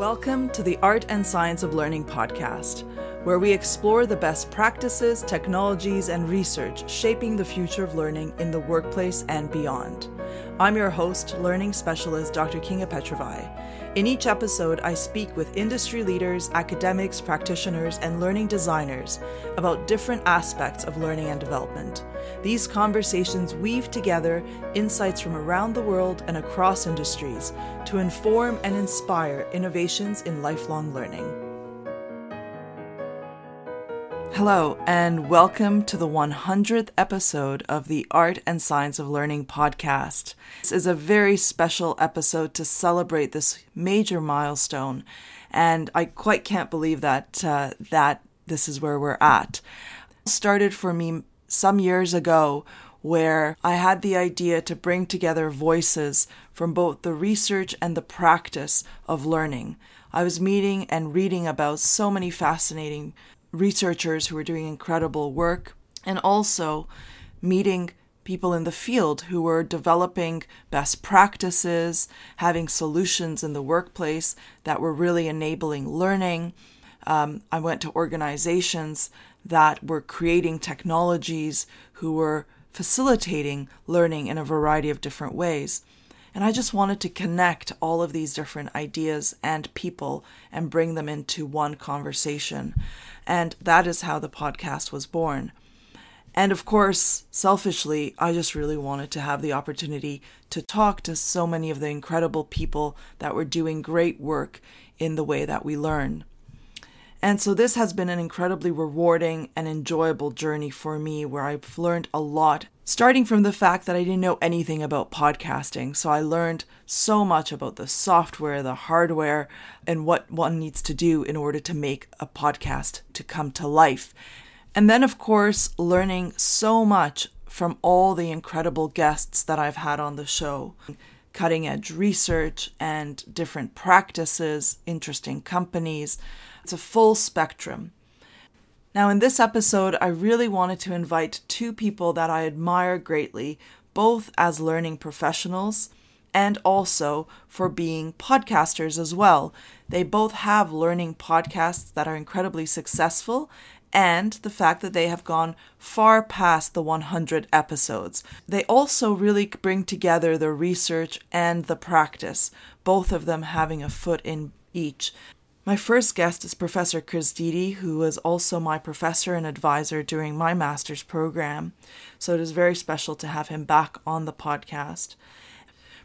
Welcome to the Art and Science of Learning podcast, where we explore the best practices, technologies, and research shaping the future of learning in the workplace and beyond. I'm your host, learning specialist Dr. Kinga Petrovai. In each episode, I speak with industry leaders, academics, practitioners, and learning designers about different aspects of learning and development. These conversations weave together insights from around the world and across industries to inform and inspire innovations in lifelong learning. Hello, and welcome to the 100th episode of the Art and Science of Learning podcast. This is a very special episode to celebrate this major milestone, and I quite can't believe that uh, that this is where we're at. It started for me some years ago where I had the idea to bring together voices from both the research and the practice of learning. I was meeting and reading about so many fascinating researchers who were doing incredible work, and also meeting people in the field who were developing best practices, having solutions in the workplace that were really enabling learning. Um, I went to organizations that were creating technologies who were facilitating learning in a variety of different ways. And I just wanted to connect all of these different ideas and people and bring them into one conversation. And that is how the podcast was born. And of course, selfishly, I just really wanted to have the opportunity to talk to so many of the incredible people that were doing great work in the way that we learn. And so this has been an incredibly rewarding and enjoyable journey for me where I've learned a lot, starting from the fact that I didn't know anything about podcasting. So I learned so much about the software, the hardware, and what one needs to do in order to make a podcast to come to life. And then, of course, learning so much from all the incredible guests that I've had on the show cutting edge research and different practices, interesting companies. It's a full spectrum. Now, in this episode, I really wanted to invite two people that I admire greatly, both as learning professionals and also for being podcasters as well. They both have learning podcasts that are incredibly successful and the fact that they have gone far past the 100 episodes. They also really bring together the research and the practice, both of them having a foot in each. My first guest is Professor Chris Dede, who was also my professor and advisor during my master's program, so it is very special to have him back on the podcast.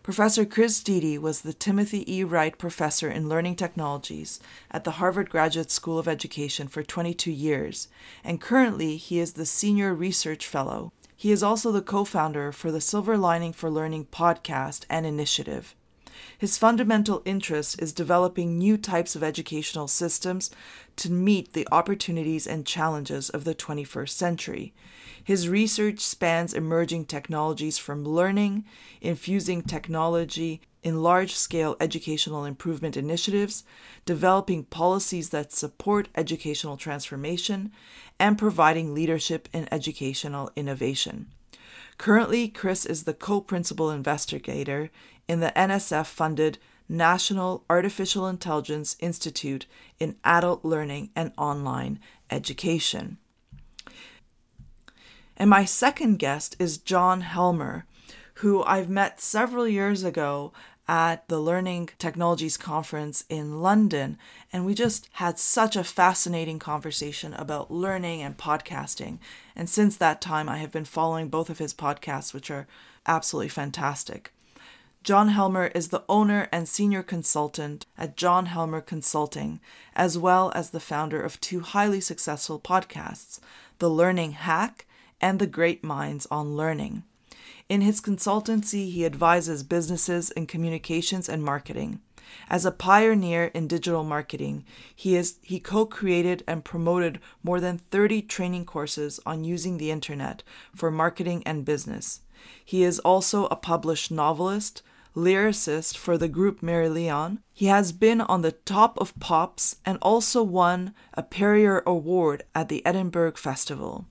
Professor Chris Dede was the Timothy E. Wirth Professor in Learning Technologies at the Harvard Graduate School of Education for 22 years, and currently he is the Senior Research Fellow. He is also the co founder for the Silver Lining for Learning podcast and initiative. His fundamental interest is developing new types of educational systems to meet the opportunities and challenges of the 21st century. His research spans emerging technologies from learning, infusing technology in large scale educational improvement initiatives, developing policies that support educational transformation, and providing leadership in educational innovation. Currently, Chris is the co principal investigator in the NSF funded National Artificial Intelligence Institute in Adult Learning and Online Education. And my second guest is John Helmer, who I've met several years ago at the Learning Technologies Conference in London. And we just had such a fascinating conversation about learning and podcasting. And since that time, I have been following both of his podcasts, which are absolutely fantastic. John Helmer is the owner and senior consultant at John Helmer Consulting, as well as the founder of two highly successful podcasts, The Learning Hack and The Great Minds on Learning. In his consultancy, he advises businesses in communications and marketing. As a pioneer in digital marketing, he, is, he co created and promoted more than 30 training courses on using the internet for marketing and business. He is also a published novelist, lyricist for the group Marillion. He has been on the top of pops and also won a Perrier Award at the Edinburgh Festival.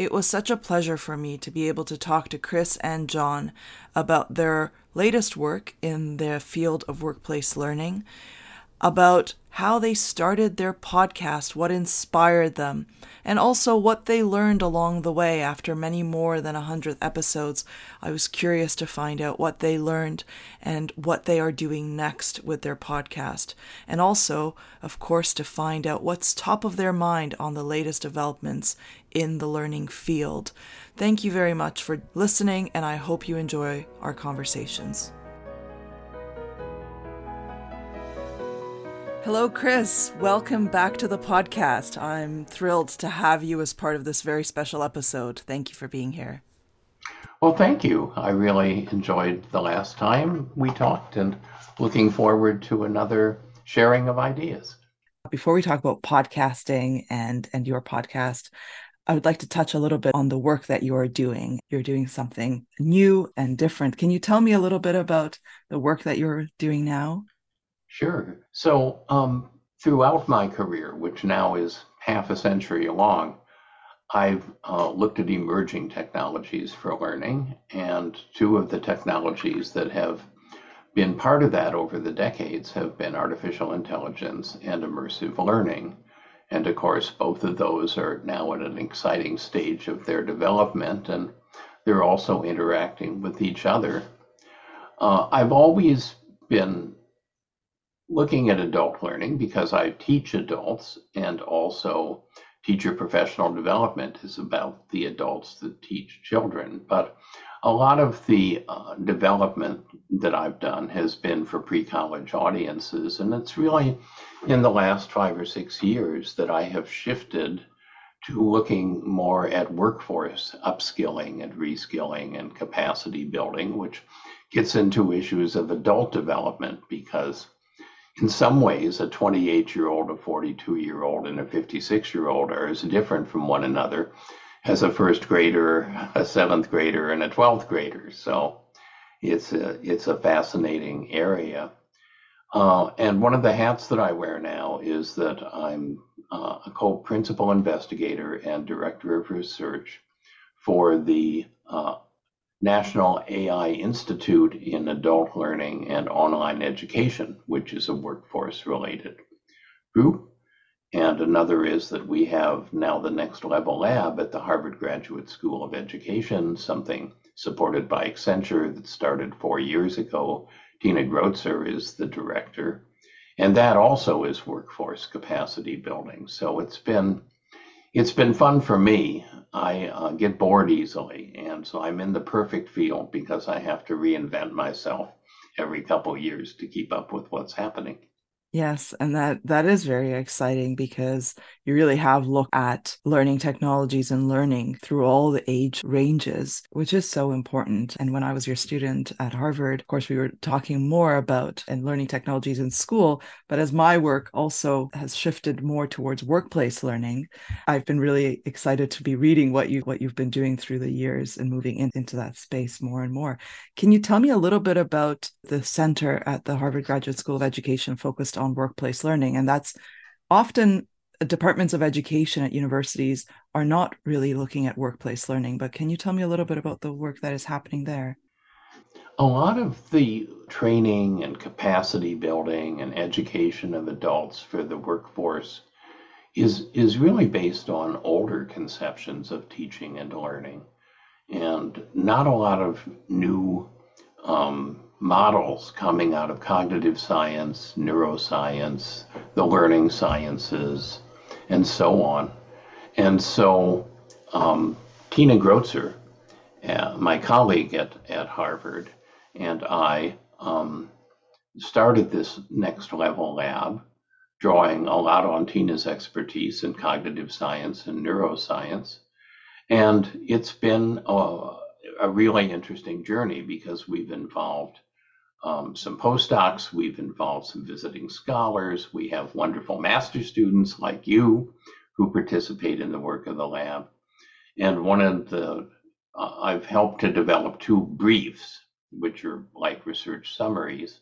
It was such a pleasure for me to be able to talk to Chris and John about their latest work in the field of workplace learning. About how they started their podcast, what inspired them, and also what they learned along the way after many more than a hundred episodes. I was curious to find out what they learned and what they are doing next with their podcast, and also, of course, to find out what's top of their mind on the latest developments in the learning field. Thank you very much for listening, and I hope you enjoy our conversations. Hello, Chris. Welcome back to the podcast. I'm thrilled to have you as part of this very special episode. Thank you for being here. Well, thank you. I really enjoyed the last time we talked and looking forward to another sharing of ideas. Before we talk about podcasting and and your podcast, I would like to touch a little bit on the work that you are doing. You're doing something new and different. Can you tell me a little bit about the work that you're doing now? Sure. So, um, throughout my career, which now is half a century long, I've uh, looked at emerging technologies for learning, and two of the technologies that have been part of that over the decades have been artificial intelligence and immersive learning. And of course, both of those are now at an exciting stage of their development, and they're also interacting with each other. Uh, I've always been looking at adult learning because I teach adults and also teacher professional development is about the adults that teach children. But a lot of the uh, development that I've done has been for pre college audiences. And it's really in the last five or six years that I have shifted to looking more at workforce upskilling and reskilling and capacity building, which gets into issues of adult development because in some ways, a 28 year old, a 42 year old, and a 56 year old are as different from one another as a first grader, a seventh grader, and a 12th grader. So it's a, it's a fascinating area. Uh, and one of the hats that I wear now is that I'm uh, a co principal investigator and director of research for the uh, National AI Institute in Adult Learning and Online Education, which is a workforce related group. And another is that we have now the Next Level Lab at the Harvard Graduate School of Education, something supported by Accenture that started four years ago. Tina Grotzer is the director. And that also is workforce capacity building. So it's been it's been fun for me. I uh, get bored easily, and so I'm in the perfect field because I have to reinvent myself every couple years to keep up with what's happening. Yes, and that that is very exciting because you really have looked at learning technologies and learning through all the age ranges, which is so important. And when I was your student at Harvard, of course, we were talking more about and learning technologies in school. But as my work also has shifted more towards workplace learning, I've been really excited to be reading what you what you've been doing through the years and moving in, into that space more and more. Can you tell me a little bit about the center at the Harvard Graduate School of Education focused on workplace learning. And that's often departments of education at universities are not really looking at workplace learning. But can you tell me a little bit about the work that is happening there? A lot of the training and capacity building and education of adults for the workforce is is really based on older conceptions of teaching and learning, and not a lot of new um, models coming out of cognitive science, neuroscience, the learning sciences, and so on. And so um, Tina Grotzer, uh, my colleague at, at Harvard, and I um, started this next level lab, drawing a lot on Tina's expertise in cognitive science and neuroscience. And it's been a, a really interesting journey because we've involved um, some postdocs, we've involved some visiting scholars, we have wonderful master students like you who participate in the work of the lab. And one of the, uh, I've helped to develop two briefs, which are like research summaries.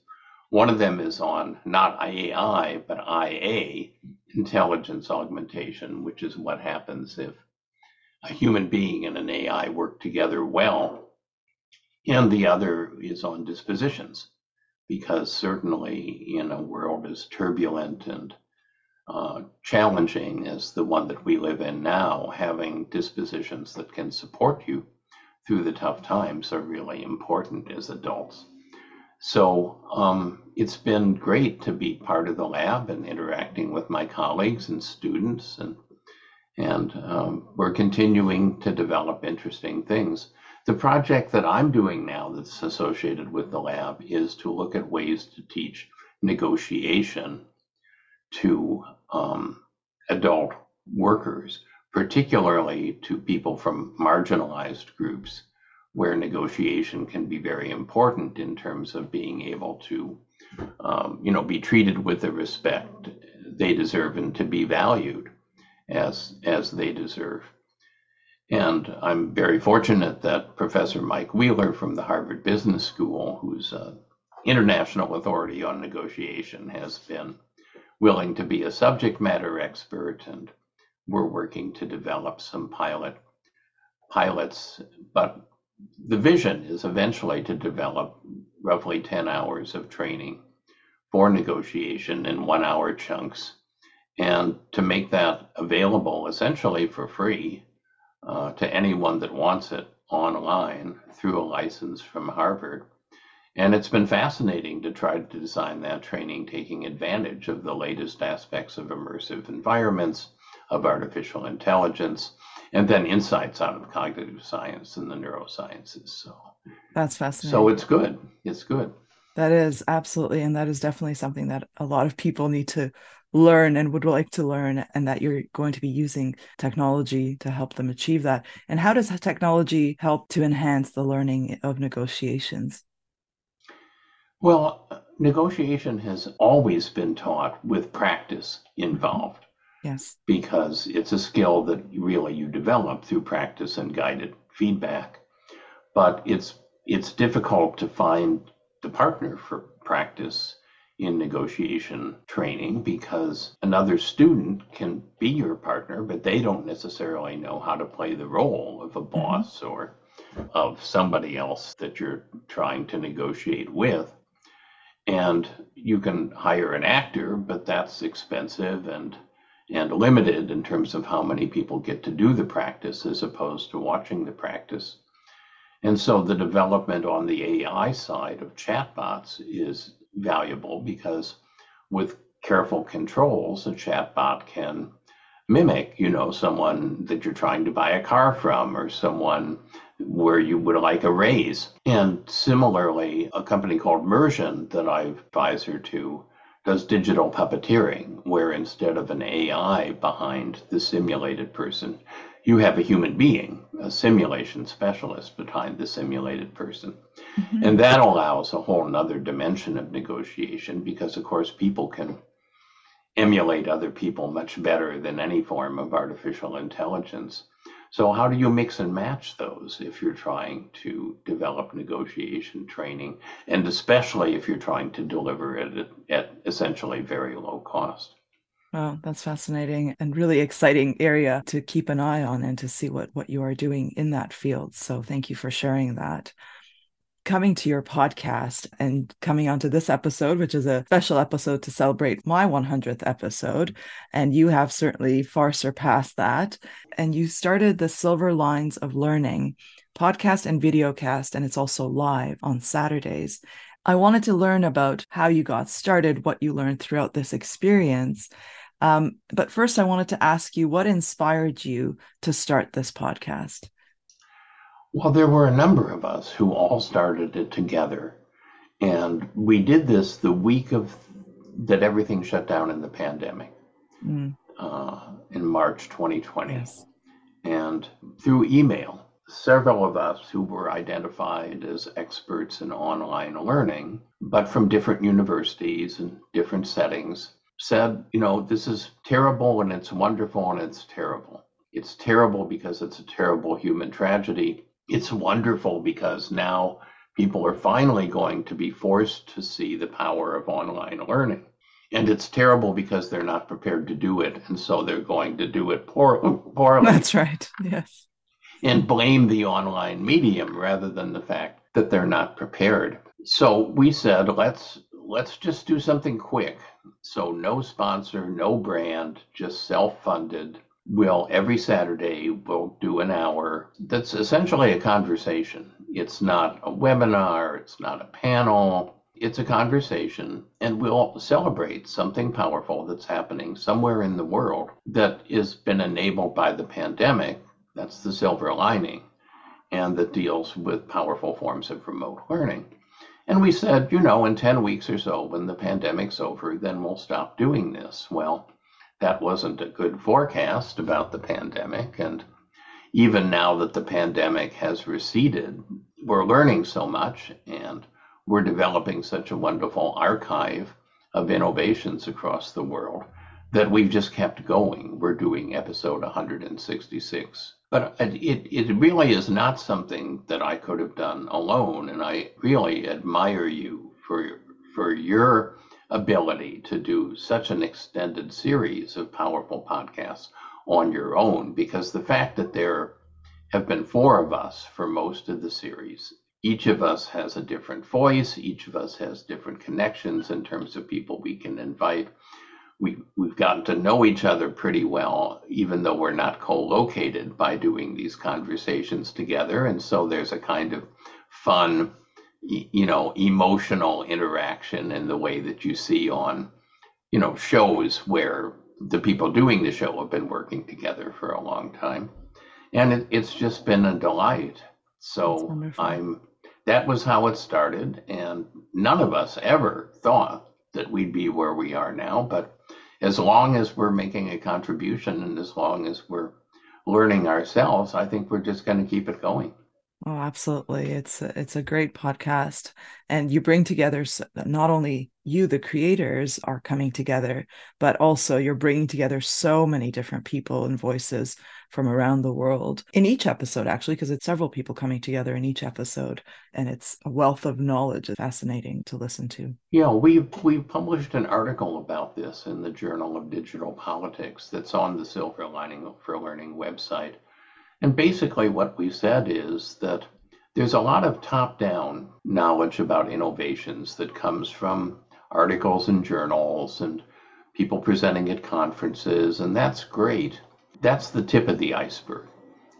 One of them is on not AI, but IA, intelligence augmentation, which is what happens if a human being and an AI work together well and the other is on dispositions, because certainly in a world as turbulent and uh, challenging as the one that we live in now, having dispositions that can support you through the tough times are really important as adults. So um, it's been great to be part of the lab and interacting with my colleagues and students, and and um, we're continuing to develop interesting things. The project that I'm doing now that's associated with the lab is to look at ways to teach negotiation to um, adult workers, particularly to people from marginalized groups where negotiation can be very important in terms of being able to, um, you know, be treated with the respect they deserve and to be valued as as they deserve. And I'm very fortunate that Professor Mike Wheeler from the Harvard Business School, who's an international authority on negotiation, has been willing to be a subject matter expert, and we're working to develop some pilot pilots. But the vision is eventually to develop roughly 10 hours of training for negotiation in one hour chunks and to make that available essentially for free uh, to anyone that wants it online through a license from Harvard. And it's been fascinating to try to design that training taking advantage of the latest aspects of immersive environments, of artificial intelligence, and then insights out of cognitive science and the neurosciences. So that's fascinating. So it's good. It's good. That is absolutely. And that is definitely something that a lot of people need to learn and would like to learn, and that you're going to be using technology to help them achieve that. And how does technology help to enhance the learning of negotiations? Well, negotiation has always been taught with practice involved. Yes. Because it's a skill that really you develop through practice and guided feedback. But it's it's difficult to find the partner for practice in negotiation training because another student can be your partner, but they don't necessarily know how to play the role of a mm-hmm. boss or of somebody else that you're trying to negotiate with and you can hire an actor, but that's expensive and and limited in terms of how many people get to do the practice as opposed to watching the practice. And so the development on the AI side of chatbots is valuable because with careful controls, a chatbot can mimic, you know, someone that you're trying to buy a car from or someone where you would like a raise. And similarly, a company called Mursion that I've advisor to does digital puppeteering, where instead of an AI behind the simulated person, you have a human being, a simulation specialist behind the simulated person. Mm-hmm. And that allows a whole nother dimension of negotiation because, of course, people can emulate other people much better than any form of artificial intelligence. So, how do you mix and match those if you're trying to develop negotiation training, and especially if you're trying to deliver it at, at essentially very low cost? Wow, that's fascinating and really exciting area to keep an eye on and to see what what you are doing in that field. So, thank you for sharing that coming to your podcast and coming onto this episode, which is a special episode to celebrate my 100th episode. And you have certainly far surpassed that. And you started the Silver Lines of Learning podcast and videocast, and it's also live on Saturdays. I wanted to learn about how you got started, what you learned throughout this experience. Um, but first, I wanted to ask you what inspired you to start this podcast? Well, there were a number of us who all started it together. And we did this the week of that everything shut down in the pandemic mm. uh, in March 2020. Yes. And through email, several of us who were identified as experts in online learning, but from different universities and different settings, said, you know, this is terrible and it's wonderful and it's terrible. It's terrible because it's a terrible human tragedy it's wonderful because now people are finally going to be forced to see the power of online learning. And it's terrible because they're not prepared to do it. And so they're going to do it poor, poorly. That's right. Yes. And blame the online medium rather than the fact that they're not prepared. So we said, let's let's just do something quick. So no sponsor, no brand, just self-funded. We'll every Saturday we'll do an hour. That's essentially a conversation. It's not a webinar, it's not a panel. It's a conversation, and we'll celebrate something powerful that's happening somewhere in the world that has been enabled by the pandemic. That's the silver lining, and that deals with powerful forms of remote learning. And we said, you know, in 10 weeks or so, when the pandemic's over, then we'll stop doing this. Well, that wasn't a good forecast about the pandemic. And even now that the pandemic has receded, we're learning so much and we're developing such a wonderful archive of innovations across the world that we've just kept going. We're doing episode 166 but it, it really is not something that I could have done alone. And I really admire you for, for your ability to do such an extended series of powerful podcasts on your own, because the fact that there have been four of us for most of the series, each of us has a different voice, each of us has different connections in terms of people we can invite we we've gotten to know each other pretty well, even though we're not co-located by doing these conversations together. And so there's a kind of fun, you know, emotional interaction in the way that you see on, you know, shows where the people doing the show have been working together for a long time. And it, it's just been a delight. So I'm that was how it started. And none of us ever thought that we'd be where we are now, but as long as we're making a contribution and as long as we're learning ourselves, I think we're just going to keep it going. Oh, absolutely. It's a, it's a great podcast and you bring together not only you the creators are coming together, but also you're bringing together so many different people and voices from around the world in each episode actually because it's several people coming together in each episode and it's a wealth of knowledge fascinating to listen to yeah we've we've published an article about this in the journal of digital politics that's on the silver lining for learning website and basically, what we said is that there's a lot of top down knowledge about innovations that comes from articles and journals and people presenting at conferences, and that's great. That's the tip of the iceberg.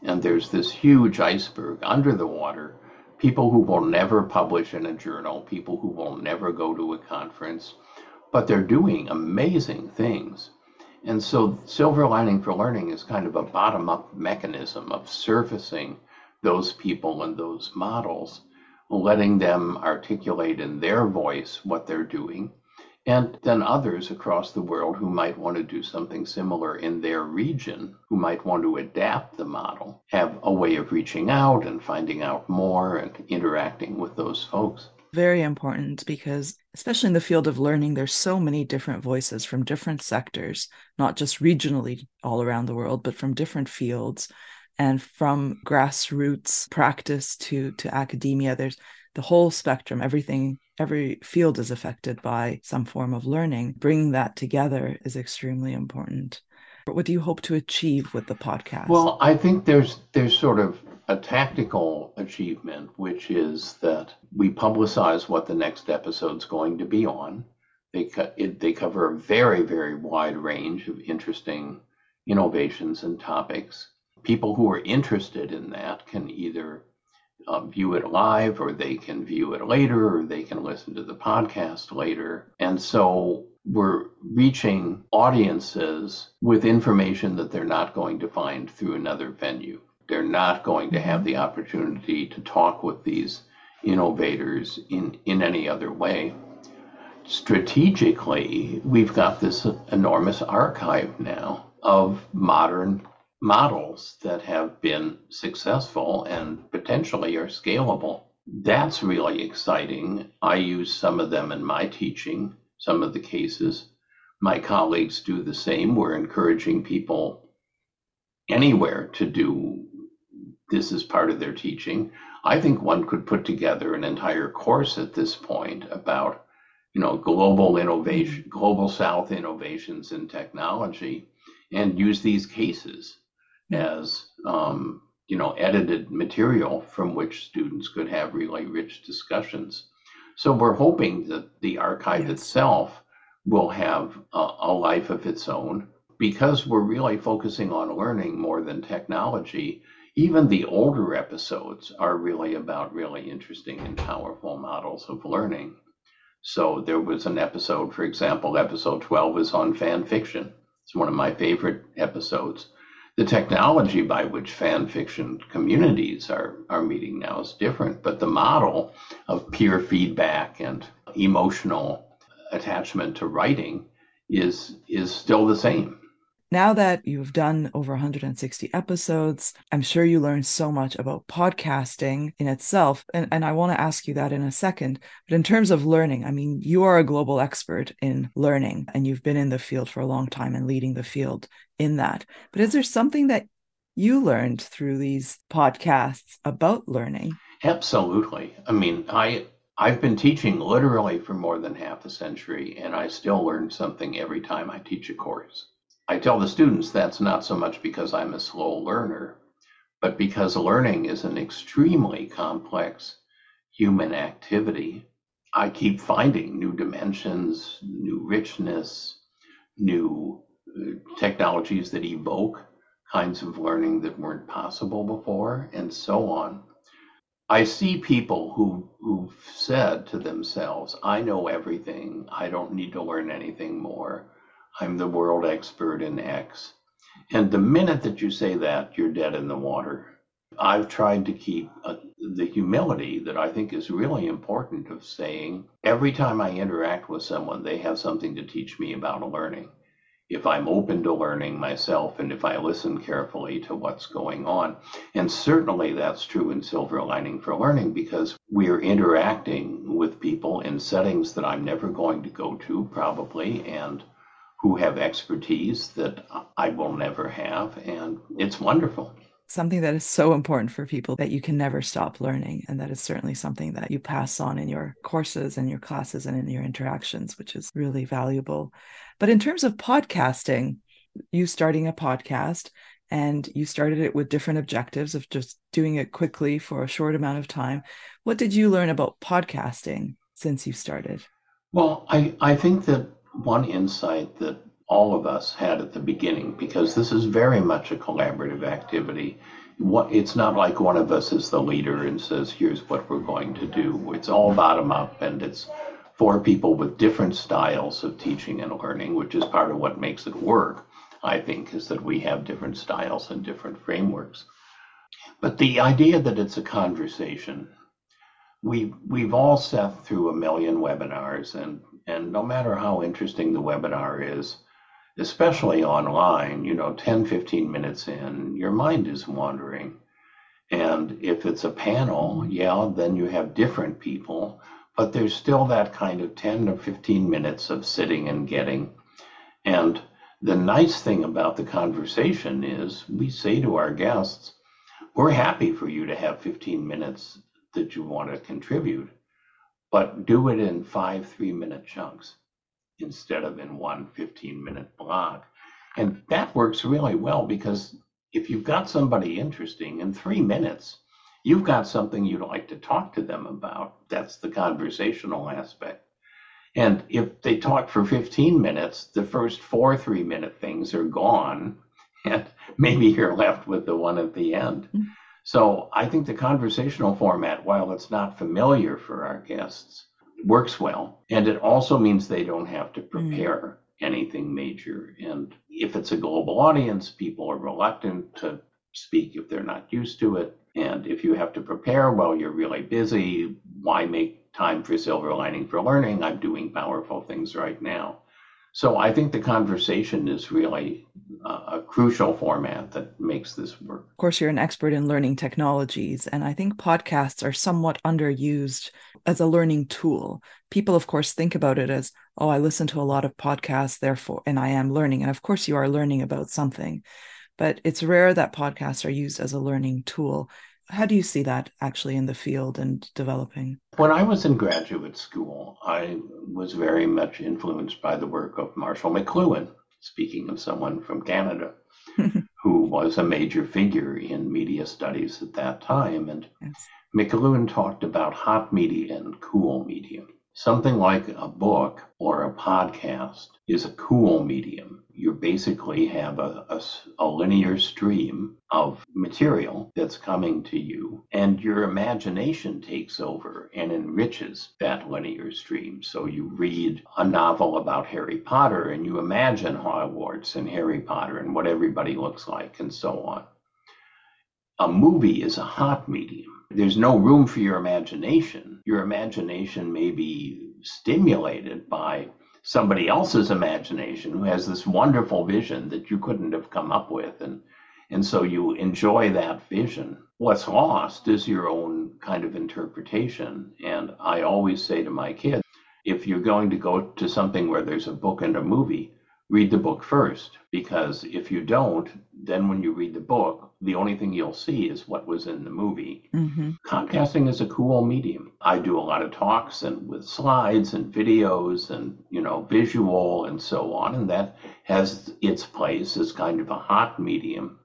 And there's this huge iceberg under the water people who will never publish in a journal, people who will never go to a conference, but they're doing amazing things. And so silver lining for learning is kind of a bottom up mechanism of surfacing those people and those models, letting them articulate in their voice what they're doing. And then others across the world who might want to do something similar in their region, who might want to adapt the model, have a way of reaching out and finding out more and interacting with those folks. Very important because especially in the field of learning there's so many different voices from different sectors not just regionally all around the world but from different fields. And from grassroots practice to to academia there's the whole spectrum everything every field is affected by some form of learning bringing that together is extremely important what do you hope to achieve with the podcast well i think there's there's sort of a tactical achievement, which is that we publicize what the next episode's going to be on. They, co- it, they cover a very, very wide range of interesting innovations and topics. People who are interested in that can either uh, view it live or they can view it later or they can listen to the podcast later. And so we're reaching audiences with information that they're not going to find through another venue they're not going to have mm-hmm. the opportunity to talk with these innovators in, in any other way. Strategically, we've got this enormous archive now of modern models that have been successful and potentially are scalable. That's really exciting. I use some of them in my teaching, some of the cases. My colleagues do the same. We're encouraging people anywhere to do this as part of their teaching. I think one could put together an entire course at this point about, you know, global innovation, mm-hmm. global South innovations in technology, and use these cases as, um, you know, edited material from which students could have really rich discussions. So we're hoping that the archive Yes. itself will have a, a life of its own because we're really focusing on learning more than technology. Even the older episodes are really about really interesting and powerful models of learning. So there was an episode, for example, episode 12 is on fan fiction. It's one of my favorite episodes. The technology by which fan fiction communities are, are meeting now is different, but the model of peer feedback and emotional attachment to writing is is still the same. Now that you've done over 160 episodes, I'm sure you learned so much about podcasting in itself. And, and I want to ask you that in a second. But in terms of learning, I mean, you are a global expert in learning and you've been in the field for a long time and leading the field in that. But is there something that you learned through these podcasts about learning? Absolutely. I mean, I I've been teaching literally for more than half a century, and I still learn something every time I teach a course. I tell the students that's not so much because I'm a slow learner, but because learning is an extremely complex human activity. I keep finding new dimensions, new richness, new uh, technologies that evoke kinds of learning that weren't possible before, and so on. I see people who who've said to themselves, "I know everything. I don't need to learn anything more. I'm the world expert in X." And the minute that you say that, you're dead in the water. I've tried to keep uh, the humility that I think is really important of saying every time I interact with someone, they have something to teach me about learning. If I'm open to learning myself and if I listen carefully to what's going on. And certainly that's true in Silver Lining for Learning because we're interacting with people in settings that I'm never going to go to, probably, and who have expertise that I will never have. And it's wonderful something that is so important for people that you can never stop learning. And that is certainly something that you pass on in your courses and your classes and in your interactions, which is really valuable. But in terms of podcasting, you starting a podcast and you started it with different objectives of just doing it quickly for a short amount of time. What did you learn about podcasting since you started? Well, I, I think that one insight that all of us had at the beginning because this is very much a collaborative activity. What, it's not like one of us is the leader and says, here's what we're going to do. It's all bottom up and it's for people with different styles of teaching and learning, which is part of what makes it work, I think, is that we have different styles and different frameworks. But the idea that it's a conversation, we, we've all sat through a million webinars, and, and no matter how interesting the webinar is, especially online, you know, 10, 15 minutes in, your mind is wandering. And if it's a panel, yeah, then you have different people, but there's still that kind of 10 or 15 minutes of sitting and getting. And the nice thing about the conversation is we say to our guests, we're happy for you to have 15 minutes that you want to contribute, but do it in five three minute chunks instead of in one 15 minute block. And that works really well because if you've got somebody interesting in three minutes, you've got something you'd like to talk to them about. That's the conversational aspect. And if they talk for 15 minutes, the first four three minute things are gone. And maybe you're left with the one at the end. Mm-hmm. So I think the conversational format, while it's not familiar for our guests, works well. And it also means they don't have to mm. prepare mm. anything major. And if it's a global audience, people are reluctant to speak if they're not used to it. And if you have to prepare while you're really busy, why make time for silver lining for learning? I'm doing powerful things right now. So I think the conversation is really uh, a crucial format that makes this work. Of course, you're an expert in learning technologies, and I think podcasts are somewhat underused as a learning tool. People, of course, think about it as, oh, I listen to a lot of podcasts, therefore, and I am learning. And of course, you are learning about something, but it's rare that podcasts are used as a learning tool. How do you see that actually in the field and developing? When I was in graduate school, I was very much influenced by the work of Marshall McLuhan, speaking of someone from Canada, who was a major figure in media studies at that time. And yes. McLuhan talked about hot media and cool media. Something like a book or a podcast is a cool medium. You basically have a, a, a, linear stream of material that's coming to you, and your imagination takes over and enriches that linear stream. So you read a novel about Harry Potter and you imagine Hogwarts and Harry Potter and what everybody looks like, and so on. A movie is a hot medium there's no room for your imagination. Your imagination may be stimulated by somebody else's imagination who has this wonderful vision that you couldn't have come up with. And and so you enjoy that vision. What's lost is your own kind of interpretation. And i always say to my kids if you're going to go to something where there's a book and a movie read the book first because if you don't then when you read the book the only thing you'll see is what was in the movie. Mm-hmm. podcasting is a cool medium. I do a lot of talks and with slides and videos and you know visual and so on and that has its place as kind of a hot medium.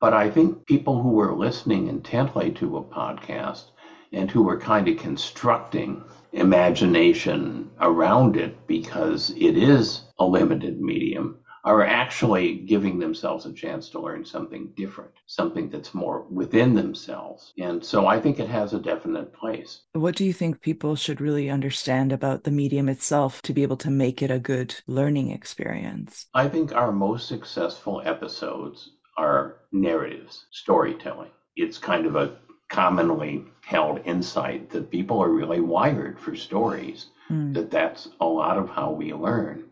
But i think people who are listening intently to a podcast and who are kind of constructing imagination around it because it is a limited medium are actually giving themselves a chance to learn something different, something that's more within themselves. And so I think it has a definite place. What do you think people should really understand about the medium itself to be able to make it a good learning experience? I think our most successful episodes are narratives, storytelling. It's kind of a commonly held insight that people are really wired for stories, mm. that that's a lot of how we learn.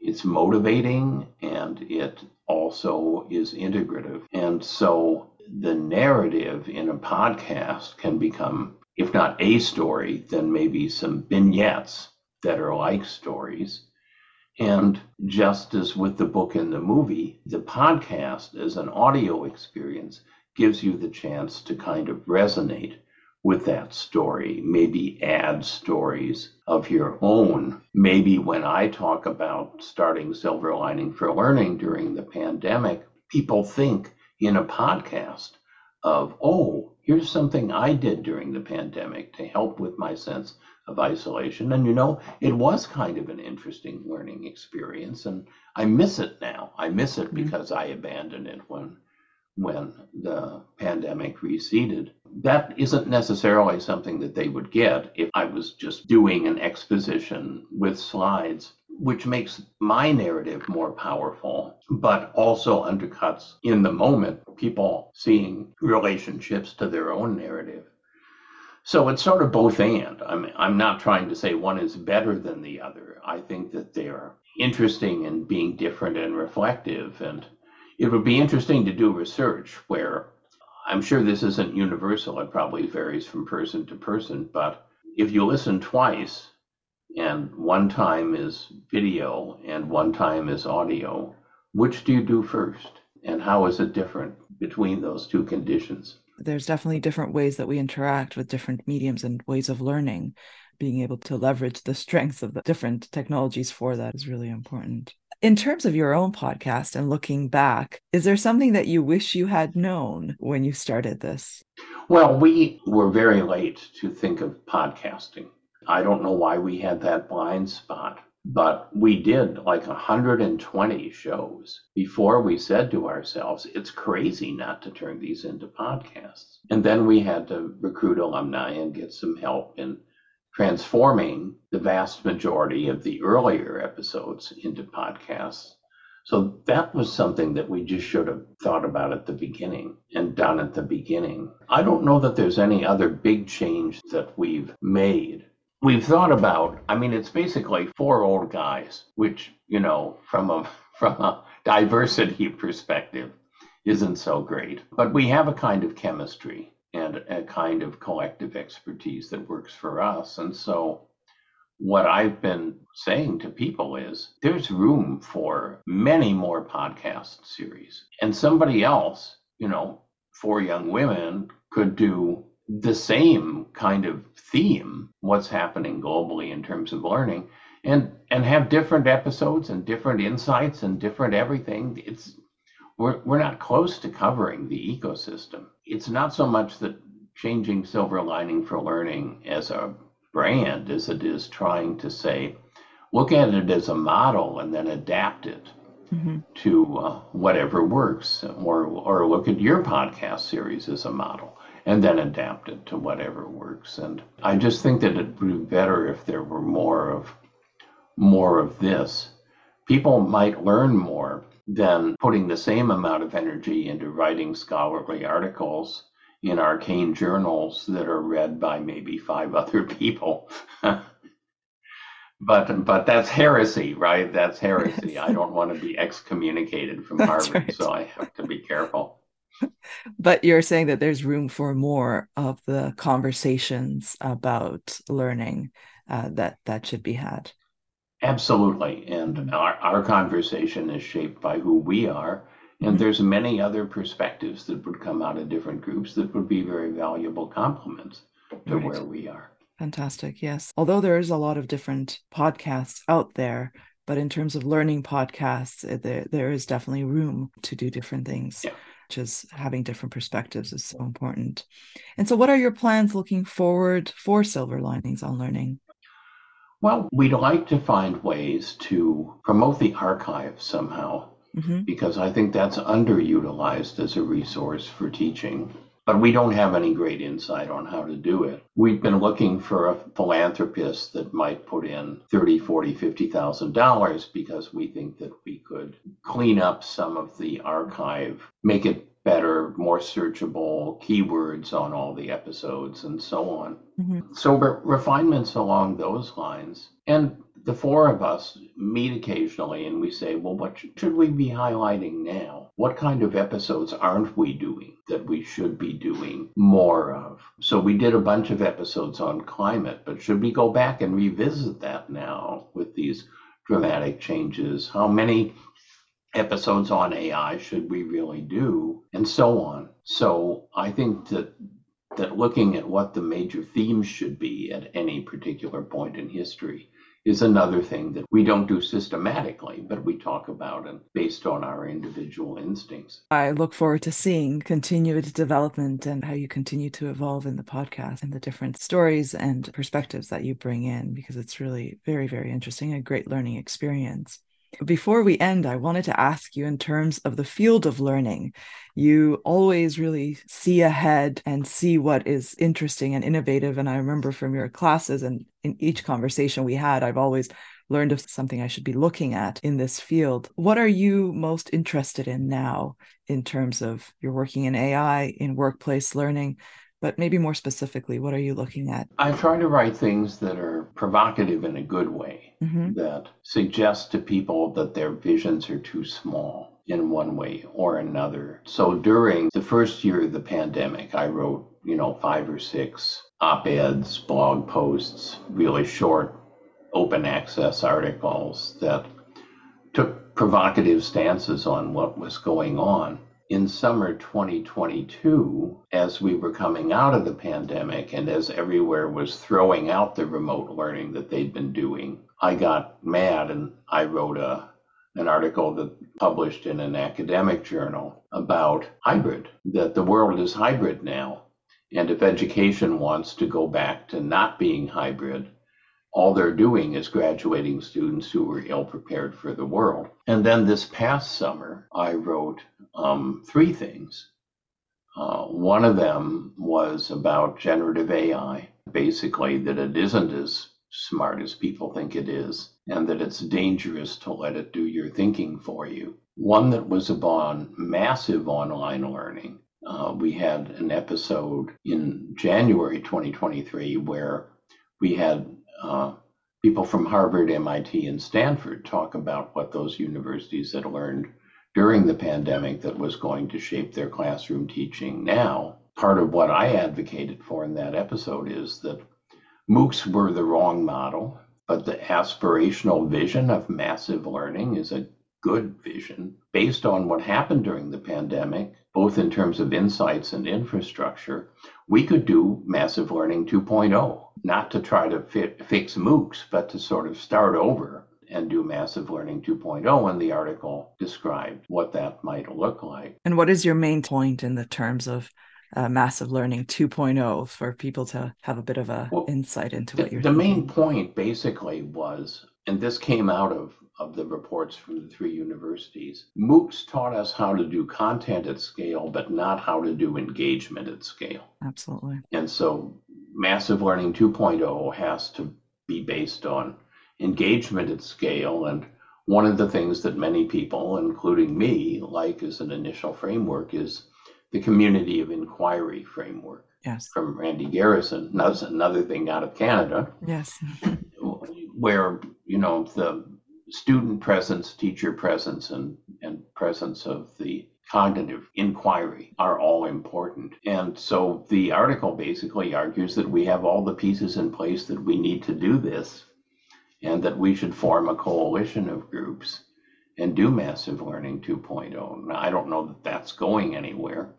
It's motivating and it also is integrative. And so the narrative in a podcast can become, if not a story, then maybe some vignettes that are like stories. And just as with the book and the movie, the podcast is an audio experience gives you the chance to kind of resonate with that story, maybe add stories of your own. Maybe when I talk about starting Silver Lining for Learning during the pandemic, people think in a podcast of, oh, here's something I did during the pandemic to help with my sense of isolation. And you know, it was kind of an interesting learning experience, and I miss it now. I miss it mm-hmm. because I abandoned it when when the pandemic receded. That isn't necessarily something that they would get if I was just doing an exposition with slides, which makes my narrative more powerful, but also undercuts in the moment people seeing relationships to their own narrative. So it's sort of both and. I'm, I'm not trying to say one is better than the other. I think that they're interesting in being different and reflective and it would be interesting to do research where I'm sure this isn't universal, it probably varies from person to person, but if you listen twice and one time is video and one time is audio, which do you do first? And how is it different between those two conditions? There's definitely different ways that we interact with different mediums and ways of learning. Being able to leverage the strengths of the different technologies for that is really important. In terms of your own podcast and looking back, is there something that you wish you had known when you started this? Well, we were very late to think of podcasting. I don't know why we had that blind spot, but we did like 120 shows before we said to ourselves, it's crazy not to turn these into podcasts. And then we had to recruit alumni and get some help in transforming the vast majority of the earlier episodes into podcasts. So that was something that we just should have thought about at the beginning and done at the beginning. I don't know that there's any other big change that we've made. We've thought about, I mean, it's basically four old guys, which, you know, from a from a diversity perspective isn't so great. But we have a kind of chemistry and a kind of collective expertise that works for us. And so, what I've been saying to people is there's room for many more podcast series. And somebody else, you know, for young women could do the same kind of theme, what's happening globally in terms of learning, and and have different episodes and different insights and different everything. It's we're, we're not close to covering the ecosystem. It's not so much that changing Silver Lining for Learning as a brand as it is trying to say, look at it as a model and then adapt it mm-hmm. to uh, whatever works, or, or look at your podcast series as a model and then adapt it to whatever works. And I just think that it would be better if there were more of more of this. People might learn more than putting the same amount of energy into writing scholarly articles in arcane journals that are read by maybe five other people. but but that's heresy, right? That's heresy. Yes. I don't want to be excommunicated from that's Harvard, right. so I have to be careful. But you're saying that there's room for more of the conversations about learning uh, that that should be had. Absolutely, and our, our conversation is shaped by who we are and mm-hmm. there's many other perspectives that would come out of different groups that would be very valuable complements to right. where we are. Fantastic. Yes. Although there is a lot of different podcasts out there, but in terms of learning podcasts, eh, there, there is definitely room to do different things. Yeah. Which is having different perspectives is so important. And so, what are your plans looking forward for Silver Linings on Learning? Well, we'd like to find ways to promote the archive somehow mm-hmm. because I think that's underutilized as a resource for teaching. But we don't have any great insight on how to do it. We've been looking for a philanthropist that might put in thirty, forty, fifty thousand dollars because we think that we could clean up some of the archive, make it better, more searchable keywords on all the episodes, and so on. Mm-hmm. So re- refinements along those lines, and the four of us meet occasionally and we say, well, what should we be highlighting now? What kind of episodes aren't we doing that we should be doing more of? So we did a bunch of episodes on climate, but should we go back and revisit that now with these dramatic changes? How many episodes on AI should we really do? And so on. So I think that that looking at what the major themes should be at any particular point in history is another thing that we don't do systematically, but we talk about and based on our individual instincts. I look forward to seeing continued development and how you continue to evolve in the podcast and the different stories and perspectives that you bring in, because it's really very, very interesting, a great learning experience. Before we end, I wanted to ask you in terms of the field of learning, you always really see ahead and see what is interesting and innovative. And I remember from your classes and in each conversation we had, I've always learned of something I should be looking at in this field. What are you most interested in now in terms of you're working in AI, in workplace learning? But maybe more specifically, what are you looking at? I try to write things that are provocative in a good way, mm-hmm. that suggest to people that their visions are too small in one way or another. So during the first year of the pandemic, I wrote, you know, five or six op eds, blog posts, really short open access articles that took provocative stances on what was going on in summer 2022, as we were coming out of the pandemic and as everywhere was throwing out the remote learning that they'd been doing, I got mad and I wrote a an article that published in an academic journal about hybrid, that the world is hybrid now. And if education wants to go back to not being hybrid, all they're doing is graduating students who were ill prepared for the world. And then this past summer, I wrote um, three things. Uh, one of them was about generative AI, basically, that it isn't as smart as people think it is, and that it's dangerous to let it do your thinking for you. One that was about massive online learning. Uh, we had an episode in January 2023 where we had uh, people from Harvard, MIT, and Stanford talk about what those universities had learned during the pandemic that was going to shape their classroom teaching now. Part of what I advocated for in that episode is that MOOCs were the wrong model, but the aspirational vision of massive learning is a good vision based on what happened during the pandemic, both in terms of insights and infrastructure. We could do massive learning 2.0 not to try to fit, fix MOOCs, but to sort of start over and do Massive Learning 2.0, and the article described what that might look like. And what is your main point in the terms of uh, Massive Learning 2.0 for people to have a bit of a well, insight into what the, you're The main point basically was, and this came out of of the reports from the three universities. MOOCs taught us how to do content at scale, but not how to do engagement at scale. Absolutely. And so Massive Learning 2.0 has to be based on engagement at scale. And one of the things that many people, including me, like as an initial framework is the community of inquiry framework. Yes. From Randy Garrison. That's another thing out of Canada. Yes. where, you know, the student presence, teacher presence, and, and presence of the cognitive inquiry are all important. And so the article basically argues that we have all the pieces in place that we need to do this and that we should form a coalition of groups and do massive learning 2.0. Now, I don't know that that's going anywhere,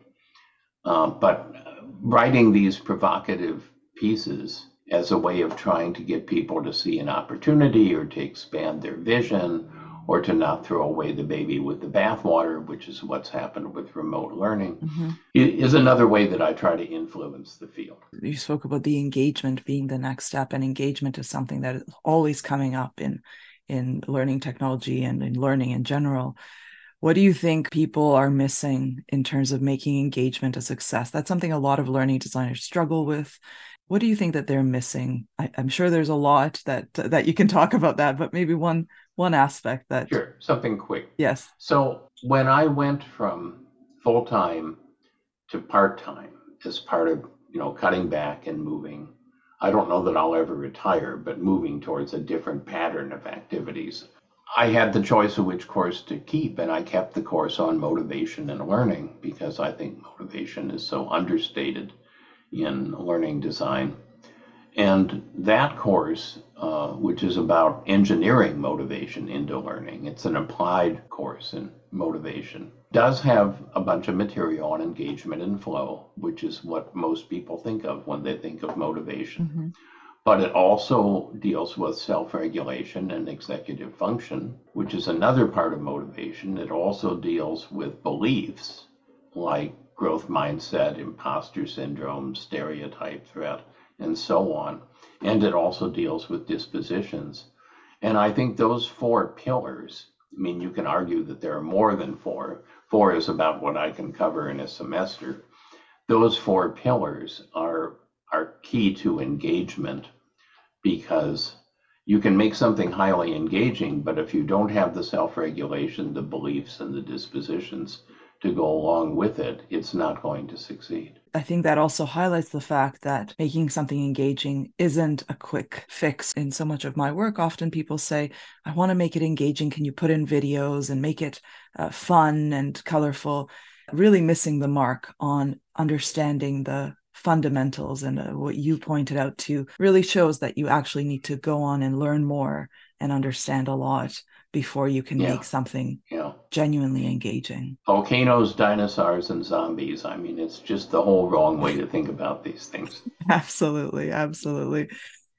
uh, but writing these provocative pieces as a way of trying to get people to see an opportunity or to expand their vision or to not throw away the baby with the bathwater, which is what's happened with remote learning, mm-hmm. is another way that I try to influence the field. You spoke about the engagement being the next step, and engagement is something that is always coming up in in learning technology and in learning in general. What do you think people are missing in terms of making engagement a success? That's something a lot of learning designers struggle with what do you think that they're missing? I, am sure there's a lot that that you can talk about that but maybe one one aspect that sure something quick. Yes. So when i went from full-time to part-time as part of you know cutting back and moving i don't know that i'll ever retire but moving towards a different pattern of activities i had the choice of which course to keep and i kept the course on motivation and learning because i think motivation is so understated in learning design. And that course, uh, which is about engineering motivation into learning, it's an applied course in motivation, does have a bunch of material on engagement and flow, which is what most people think of when they think of motivation. Mm-hmm. But it also deals with self regulation and executive function, which is another part of motivation. It also deals with beliefs like growth mindset, imposter syndrome, stereotype threat, and so on. And it also deals with dispositions. And I think those four pillars, I mean, you can argue that there are more than four. Four is about what I can cover in a semester. Those four pillars are, are key to engagement because you can make something highly engaging, but if you don't have the self regulation, the beliefs, and the dispositions, to go along with it, it's not going to succeed. I think that also highlights the fact that making something engaging isn't a quick fix. In so much of my work, often people say, I want to make it engaging. Can you put in videos and make it uh, fun and colorful? Really missing the mark on understanding the fundamentals. And uh, what you pointed out to really shows that you actually need to go on and learn more and understand a lot before you can yeah. make something yeah. genuinely engaging. Volcanoes, dinosaurs, and zombies. I mean, it's just the whole wrong way to think about these things. absolutely. Absolutely.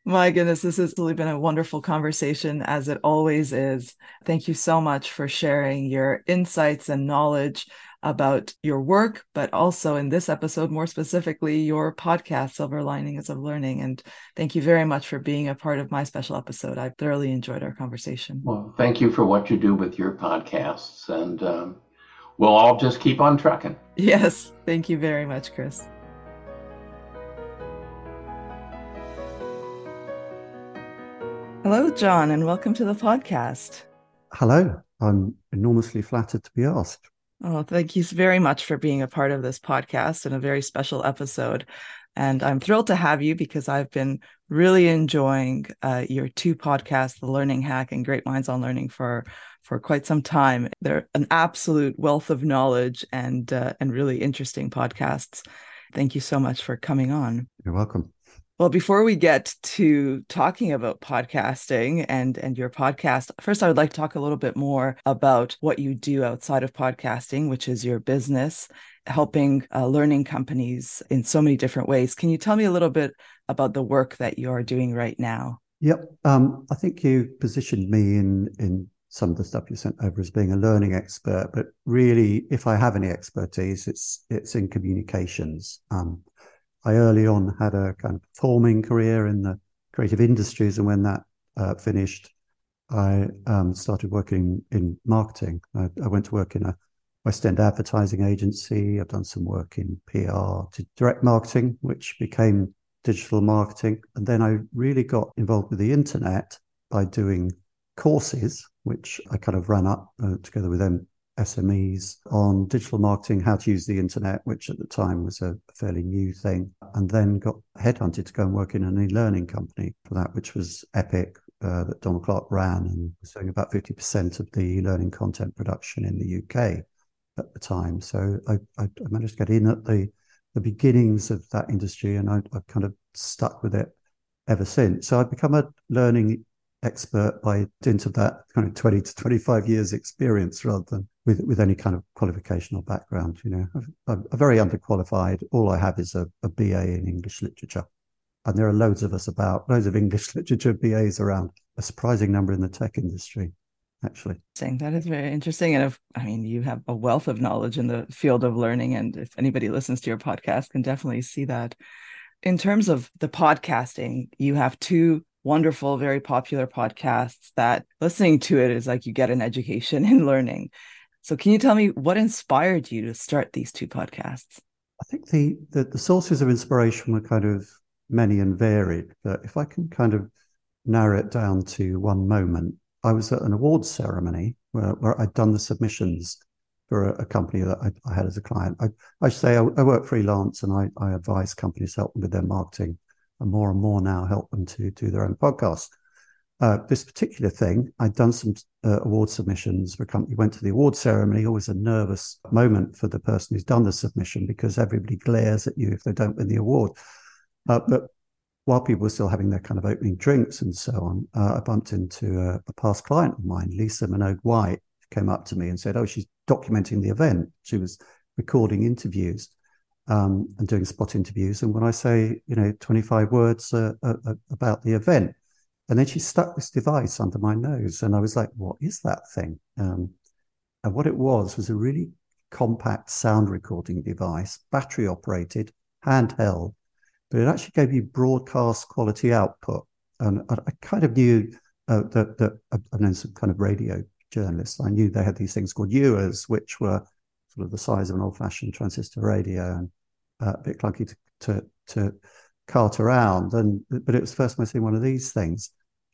My goodness, this has really been a wonderful conversation, as it always is. Thank you so much for sharing your insights and knowledge about your work, but also in this episode, more specifically, your podcast, Silver Linings of Learning. And thank you very much for being a part of my special episode. I thoroughly enjoyed our conversation. Well, thank you for what you do with your podcasts. And um, we'll all just keep on trucking. Yes. Thank you very much, Chris. Hello, John, and welcome to the podcast. Hello. I'm enormously flattered to be asked. Oh, thank you very much for being a part of this podcast and a very special episode. And I'm thrilled to have you because I've been really enjoying uh, your two podcasts, The Learning Hack and Great Minds on Learning, for for quite some time. They're an absolute wealth of knowledge and uh, and really interesting podcasts. Thank you so much for coming on. You're welcome. Well, before we get to talking about podcasting and and your podcast, first I would like to talk a little bit more about what you do outside of podcasting, which is your business, helping uh, learning companies in so many different ways. Can you tell me a little bit about the work that you are doing right now? Yep. Um, I think you positioned me in in some of the stuff you sent over as being a learning expert, but really, if I have any expertise, it's it's in communications. Um, I early on had a kind of performing career in the creative industries, and when that uh, finished, I um, started working in marketing. I, I, went to work in a West End advertising agency. I've done some work in PR to direct marketing, which became digital marketing. And then I really got involved with the internet by doing courses, which I kind of ran up uh, together with them SMEs on digital marketing, how to use the internet, which at the time was a fairly new thing, and then got headhunted to go and work in an e-learning company for that, which was Epic, uh, that Donald Clark ran and was doing about 50% of the e-learning content production in the UK at the time. So I, I, I managed to get in at the the beginnings of that industry, and I, have kind of stuck with it ever since. So I've become a learning expert by dint of that kind of 20 to 25 years experience rather than with, with any kind of qualification or background. You know, I'm, I'm very underqualified. All I have is a, a BA in English literature. And there are loads of us about, loads of English literature BAs around, a surprising number in the tech industry, actually. That is very interesting. And if, I mean, you have a wealth of knowledge in the field of learning. And if anybody listens to your podcast, can definitely see that. In terms of the podcasting, you have two wonderful, very popular podcasts that listening to it is like you get an education in learning. So can you tell me what inspired you to start these two podcasts? I think the, the, the sources of inspiration were kind of many and varied, but if I can kind of narrow it down to one moment, I was at an awards ceremony where, where I'd done the submissions for a, a company that I, I, had as a client. I, I say I, I, work freelance and I, I advise companies help them with their marketing and more and more now help them to do their own podcast. Uh, this particular thing, I'd done some uh, award submissions for a company, went to the award ceremony, always a nervous moment for the person who's done the submission because everybody glares at you if they don't win the award. Uh, but while people were still having their kind of opening drinks and so on, uh, I bumped into a, a, past client of mine, Lisa Minogue White, came up to me and said, Oh, she's documenting the event. She was recording interviews um, and doing spot interviews. And when I say, you know, 25 words uh, about the event, and then she stuck this device under my nose. And I was like, what is that thing? Um, and what it was was a really compact sound recording device, battery operated, handheld, but it actually gave you broadcast quality output. And I, I kind of knew uh, that, that I've known some kind of radio journalists. I knew they had these things called Uhers, which were sort of the size of an old-fashioned transistor radio and uh, a bit clunky to, to, to cart around. And but it was the first time I seen one of these things.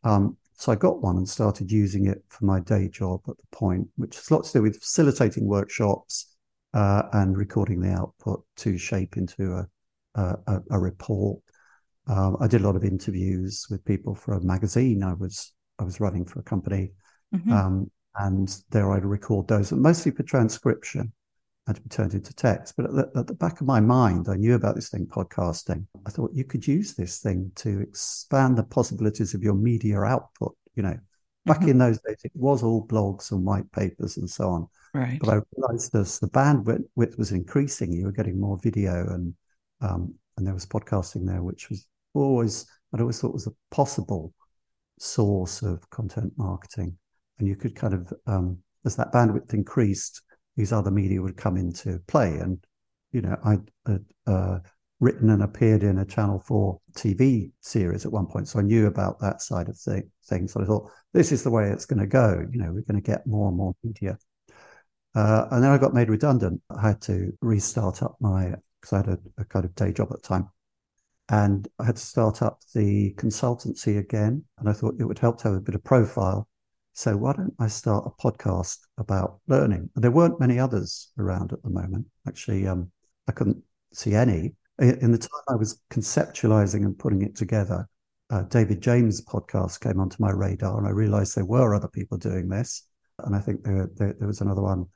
Um, so I got one and started using it for my day job at the point, which has a lot to do with facilitating workshops uh, and recording the output to shape into a, a, a report. Um, I did a lot of interviews with people for a magazine I was I was running for a company, mm-hmm. um, and there I'd record those, mostly for transcription and to be turned into text. But at the, at the, back of my mind, I knew about this thing, podcasting. I thought you could use this thing to expand the possibilities of your media output. You know, back mm-hmm. in those days, it was all blogs and white papers and so on. Right. But I realized as the bandwidth was increasing, you were getting more video and um, and there was podcasting there, which was always I'd always thought was a possible source of content marketing. And you could kind of um, as that bandwidth increased, these other media would come into play. And, you know, I'd uh, uh, written and appeared in a Channel 4 TV series at one point. So I knew about that side of th- things. So I thought, this is the way it's going to go. You know, we're going to get more and more media. Uh, and then I got made redundant. I had to restart up my, because I had a, a kind of day job at the time. And I had to start up the consultancy again. And I thought it would help to have a bit of profile so why don't I start a podcast about learning? And there weren't many others around at the moment. Actually, um, I couldn't see any. In the time I was conceptualizing and putting it together, uh, David James' podcast came onto my radar, and I realized there were other people doing this. And I think there, there, there was another one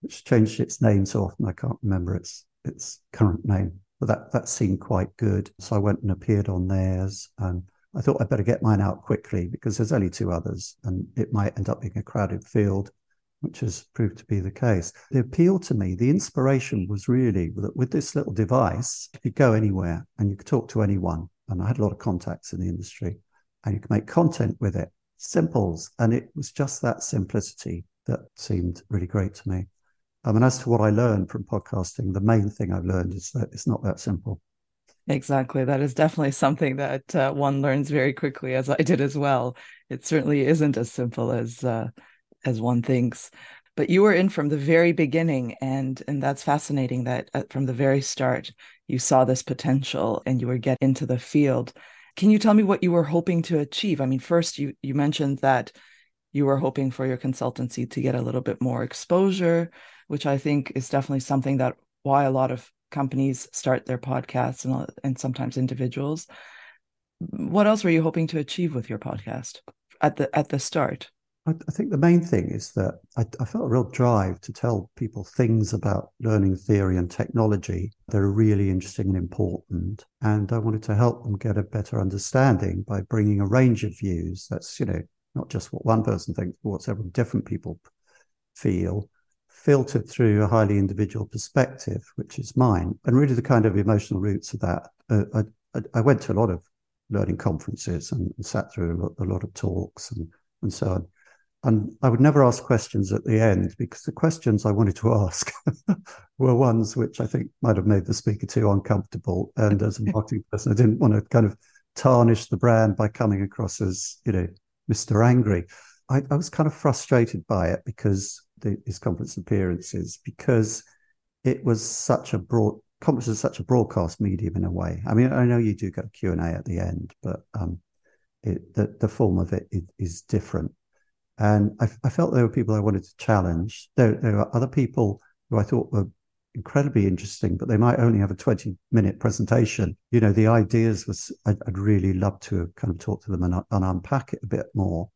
which changed its name so often I can't remember its its current name. But that that seemed quite good, so I went and appeared on theirs and I thought I'd better get mine out quickly because there's only two others and it might end up being a crowded field, which has proved to be the case. The appeal to me, the inspiration was really that with this little device, you could go anywhere and you could talk to anyone. And I had a lot of contacts in the industry. and you could make content with it. Simples. And it was just that simplicity that seemed really great to me. Um, and as to what I learned from podcasting, the main thing I've learned is that it's not that simple. Exactly. That is definitely something that uh, one learns very quickly, as I did as well. It certainly isn't as simple as uh, as one thinks. But you were in from the very beginning, and and that's fascinating. That uh, from the very start, you saw this potential, and you were get into the field. Can you tell me what you were hoping to achieve? I mean, first you you mentioned that you were hoping for your consultancy to get a little bit more exposure, which I think is definitely something that why a lot of companies start their podcasts and, and sometimes individuals. What else were you hoping to achieve with your podcast at the at the start? I, I think the main thing is that I, I, felt a real drive to tell people things about learning theory and technology that are really interesting and important. And I wanted to help them get a better understanding by bringing a range of views. That's, you know, not just what one person thinks, but what several different people feel filtered through a highly individual perspective, which is mine, and really the kind of emotional roots of that. Uh, I, I, went to a lot of learning conferences and, and sat through a lot, a lot, of talks and, and so on. And I would never ask questions at the end because the questions I wanted to ask were ones which I think might have made the speaker too uncomfortable. And as a marketing person, I didn't want to kind of tarnish the brand by coming across as, you know, Mr. Angry. I, I was kind of frustrated by it because the, his conference appearances because it was such a broad conference is such a broadcast medium in a way. I mean, I know you do get a Q and A at the end, but um, it, the the form of it is, is different. And I, I, felt there were people I wanted to challenge. There, there were other people who I thought were incredibly interesting, but they might only have a 20 minute presentation. You know, the ideas was, I'd, I'd really love to kind of talk to them and, and, unpack it a bit more.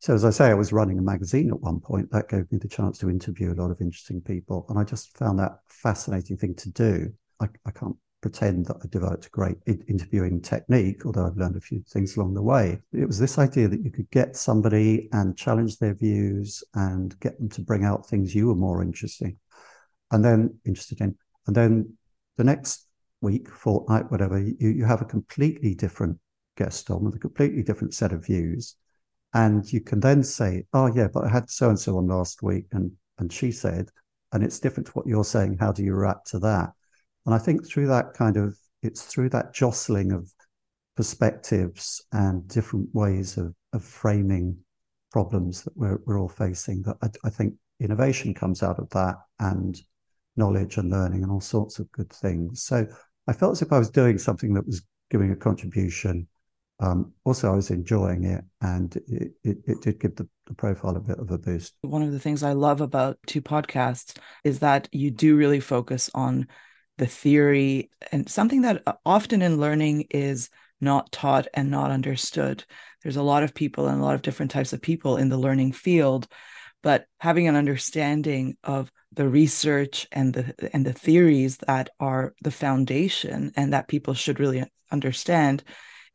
So, as I say, I was running a magazine at one point. That gave me the chance to interview a lot of interesting people. And I just found that fascinating thing to do. I, I can't pretend that I developed a great interviewing technique, although I've learned a few things along the way. It was this idea that you could get somebody and challenge their views and get them to bring out things you were more interesting and then interested in. And then the next week, fortnight, whatever, you, you have a completely different guest on with a completely different set of views and you can then say, oh, yeah, but I had so and so on last week and, and she said, and it's different to what you're saying. How do you react to that? And I think through that kind of, it's through that jostling of perspectives and different ways of, of framing problems that we're, we're all facing that I, I think innovation comes out of that and knowledge and learning and all sorts of good things. So I felt as if I was doing something that was giving a contribution um, also, I was enjoying it, and it, it, it did give the, the, profile a bit of a boost. One of the things I love about two podcasts is that you do really focus on the theory and something that uh, often in learning is not taught and not understood. There's a lot of people and a lot of different types of people in the learning field, but having an understanding of the research and the and the theories that are the foundation and that people should really understand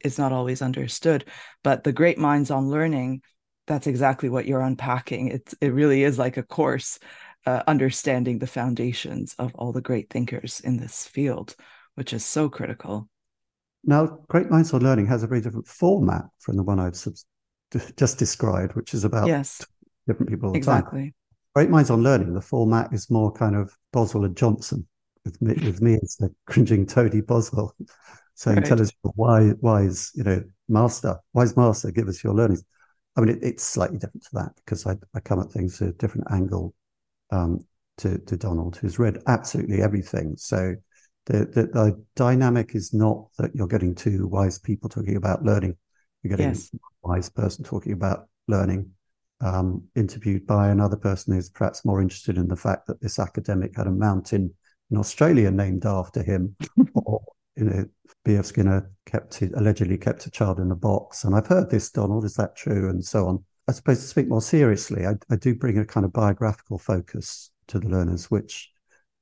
is not always understood. But the great minds on learning, that's exactly what you're unpacking. It's it really is like a course, uh, understanding the foundations of all the great thinkers in this field, which is so critical. Now, Great Minds on Learning has a very different format from the one I've sub- just described, which is about yes. different people exactly. time. Great Minds on Learning, the format is more kind of Boswell and Johnson, with me, with me as the cringing Toady Boswell saying, right. "Tell us why, wise, you know, master, wise master, give us your learnings." I mean, it, it's slightly different to that because I, I come at things at a different angle um, to to Donald, who's read absolutely everything. So the, the, the dynamic is not that you're getting two wise people talking about learning. You're getting yes. a wise person talking about learning, um, interviewed by another person who's perhaps more interested in the fact that this academic had a mountain in Australia named after him, or you know, B.F. Skinner kept his, allegedly kept a child in a box. And I've heard this, Donald, is that true? And so on. I suppose to speak more seriously, I, I do bring a kind of biographical focus to the learners, which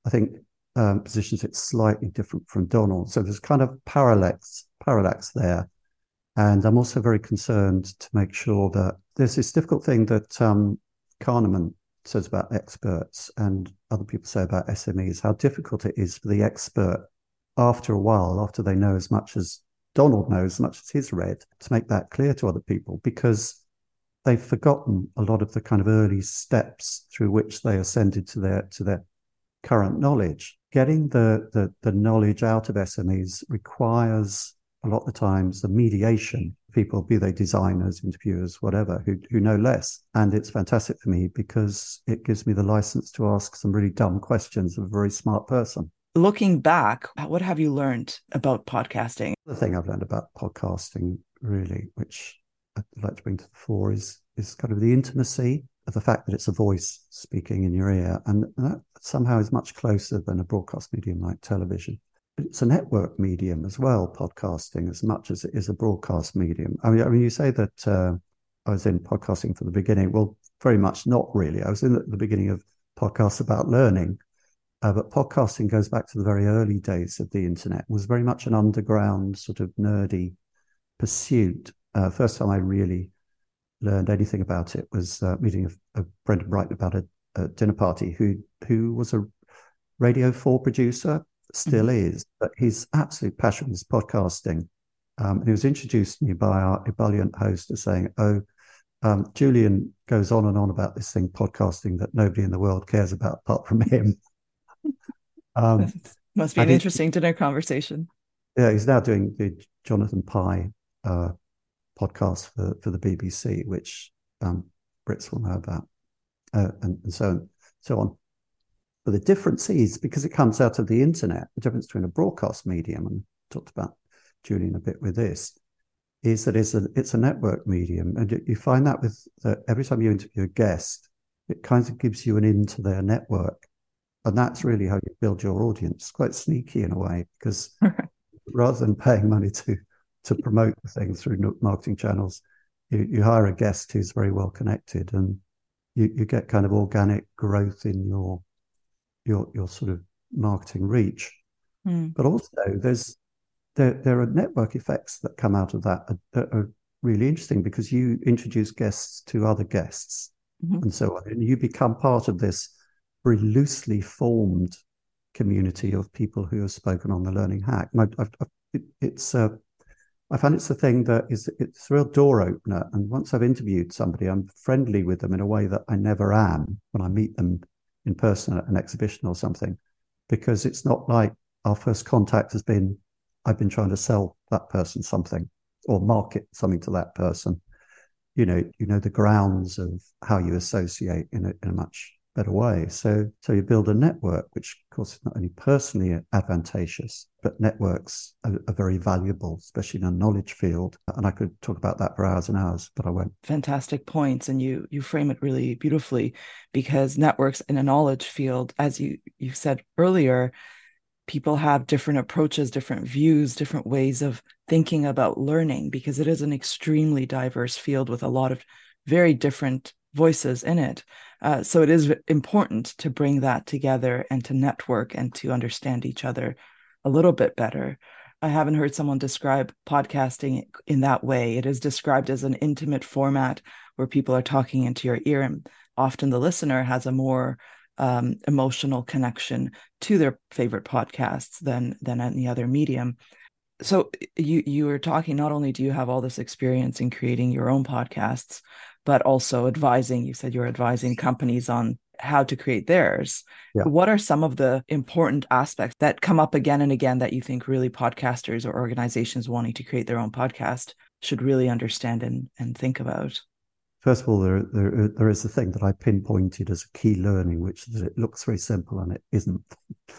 I think um, positions it slightly different from Donald. So there's kind of parallax, parallax there. And I'm also very concerned to make sure that there's this difficult thing that um, Kahneman says about experts and other people say about SMEs, how difficult it is for the expert after a while, after they know as much as Donald knows, as much as he's read, to make that clear to other people because they've forgotten a lot of the kind of early steps through which they ascended to their to their current knowledge. Getting the the, the knowledge out of SMEs requires a lot of the times the mediation people, be they designers, interviewers, whatever, who, who know less. And it's fantastic for me because it gives me the license to ask some really dumb questions of a very smart person. Looking back, what have you learned about podcasting? The thing I've learned about podcasting, really, which I'd like to bring to the fore, is is kind of the intimacy of the fact that it's a voice speaking in your ear, and that somehow is much closer than a broadcast medium like television it's a network medium as well, podcasting, as much as it is a broadcast medium. I mean, I mean, you say that uh, I was in podcasting from the beginning. Well, very much not really. I was in the beginning of podcasts about learning, uh, but podcasting goes back to the very early days of the internet. It was very much an underground sort of nerdy pursuit. Uh, first time I really learned anything about it was uh, meeting a, a Brendan Bright about a, a dinner party who who was a Radio Four producer still mm-hmm. is, but his absolute passion was podcasting. Um, and he was introduced to me by our ebullient host as saying, Oh, um, Julian goes on and on about this thing, podcasting, that nobody in the world cares about apart from him. Um, Must be an interesting dinner conversation. Yeah, he's now doing the Jonathan Pie uh, podcast for, for the BBC, which um, Brits will know about, uh, and, and so on, so on. But the difference is because it comes out of the internet, the difference between a broadcast medium and talked about Julian a bit with this is that it's a it's a network medium, and you find that with every time you interview a guest, it kind of gives you an into their network, and that's really how you build your audience. It's quite sneaky in a way because rather than paying money to to promote the thing through marketing channels, you, you hire a guest who's very well connected, and you, you get kind of organic growth in your your your sort of marketing reach. Mm. But also, there's there there are network effects that come out of that that are really interesting because you introduce guests to other guests mm-hmm. and so on, and you become part of this very loosely formed community of people who have spoken on the Learning Hack. And I, I, I, it, it's uh, I find it's the thing that is it's a real door opener. And once I've interviewed somebody, I'm friendly with them in a way that I never am when I meet them in person at an exhibition or something, because it's not like our first contact has been, I've been trying to sell that person something or market something to that person. You know, you know the grounds of how you associate in a, in a much better way. So, so you build a network, which of course is not only personally advantageous, but networks are, are, very valuable, especially in a knowledge field. And I could talk about that for hours and hours, but I won't. Fantastic points, and you you frame it really beautifully because networks in a knowledge field, as you you said earlier. People have different approaches, different views, different ways of thinking about learning because it is an extremely diverse field with a lot of very different voices in it. Uh, so it is important to bring that together and to network and to understand each other a little bit better. I haven't heard someone describe podcasting in that way. It is described as an intimate format where people are talking into your ear, and often the listener has a more um, emotional connection to their favorite podcasts than than any other medium. So you you were talking. Not only do you have all this experience in creating your own podcasts, but also advising. You said you're advising companies on how to create theirs. Yeah. What are some of the important aspects that come up again and again that you think really podcasters or organizations wanting to create their own podcast should really understand and, and think about? First of all, there, there, there is a thing that I pinpointed as a key learning, which is that it looks very simple and it isn't.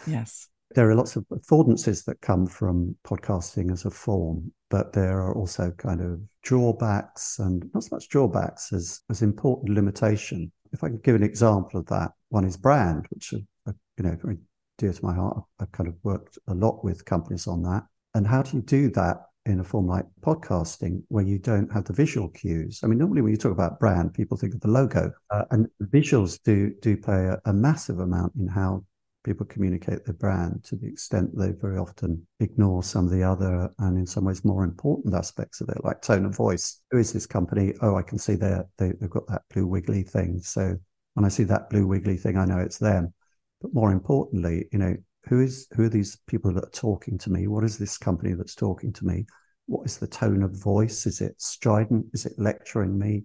Yes. There are lots of affordances that come from podcasting as a form, but there are also kind of drawbacks and not so much drawbacks as, as important limitation. If I can give an example of that, one is brand, which are, you know, very dear to my heart. I've kind of worked a lot with companies on that. And how do you do that in a form like podcasting where you don't have the visual cues. I mean, normally when you talk about brand, people think of the logo, uh, and visuals do do play a, a, massive amount in how people communicate their brand to the extent they very often ignore some of the other and in some ways more important aspects of it, like tone of voice. Who is this company? Oh, I can see they they've got that blue wiggly thing. So when I see that blue wiggly thing, I know it's them. But more importantly, you know, who is who are these people that are talking to me? What is this company that's talking to me? what is the tone of voice? Is it strident? Is it lecturing me?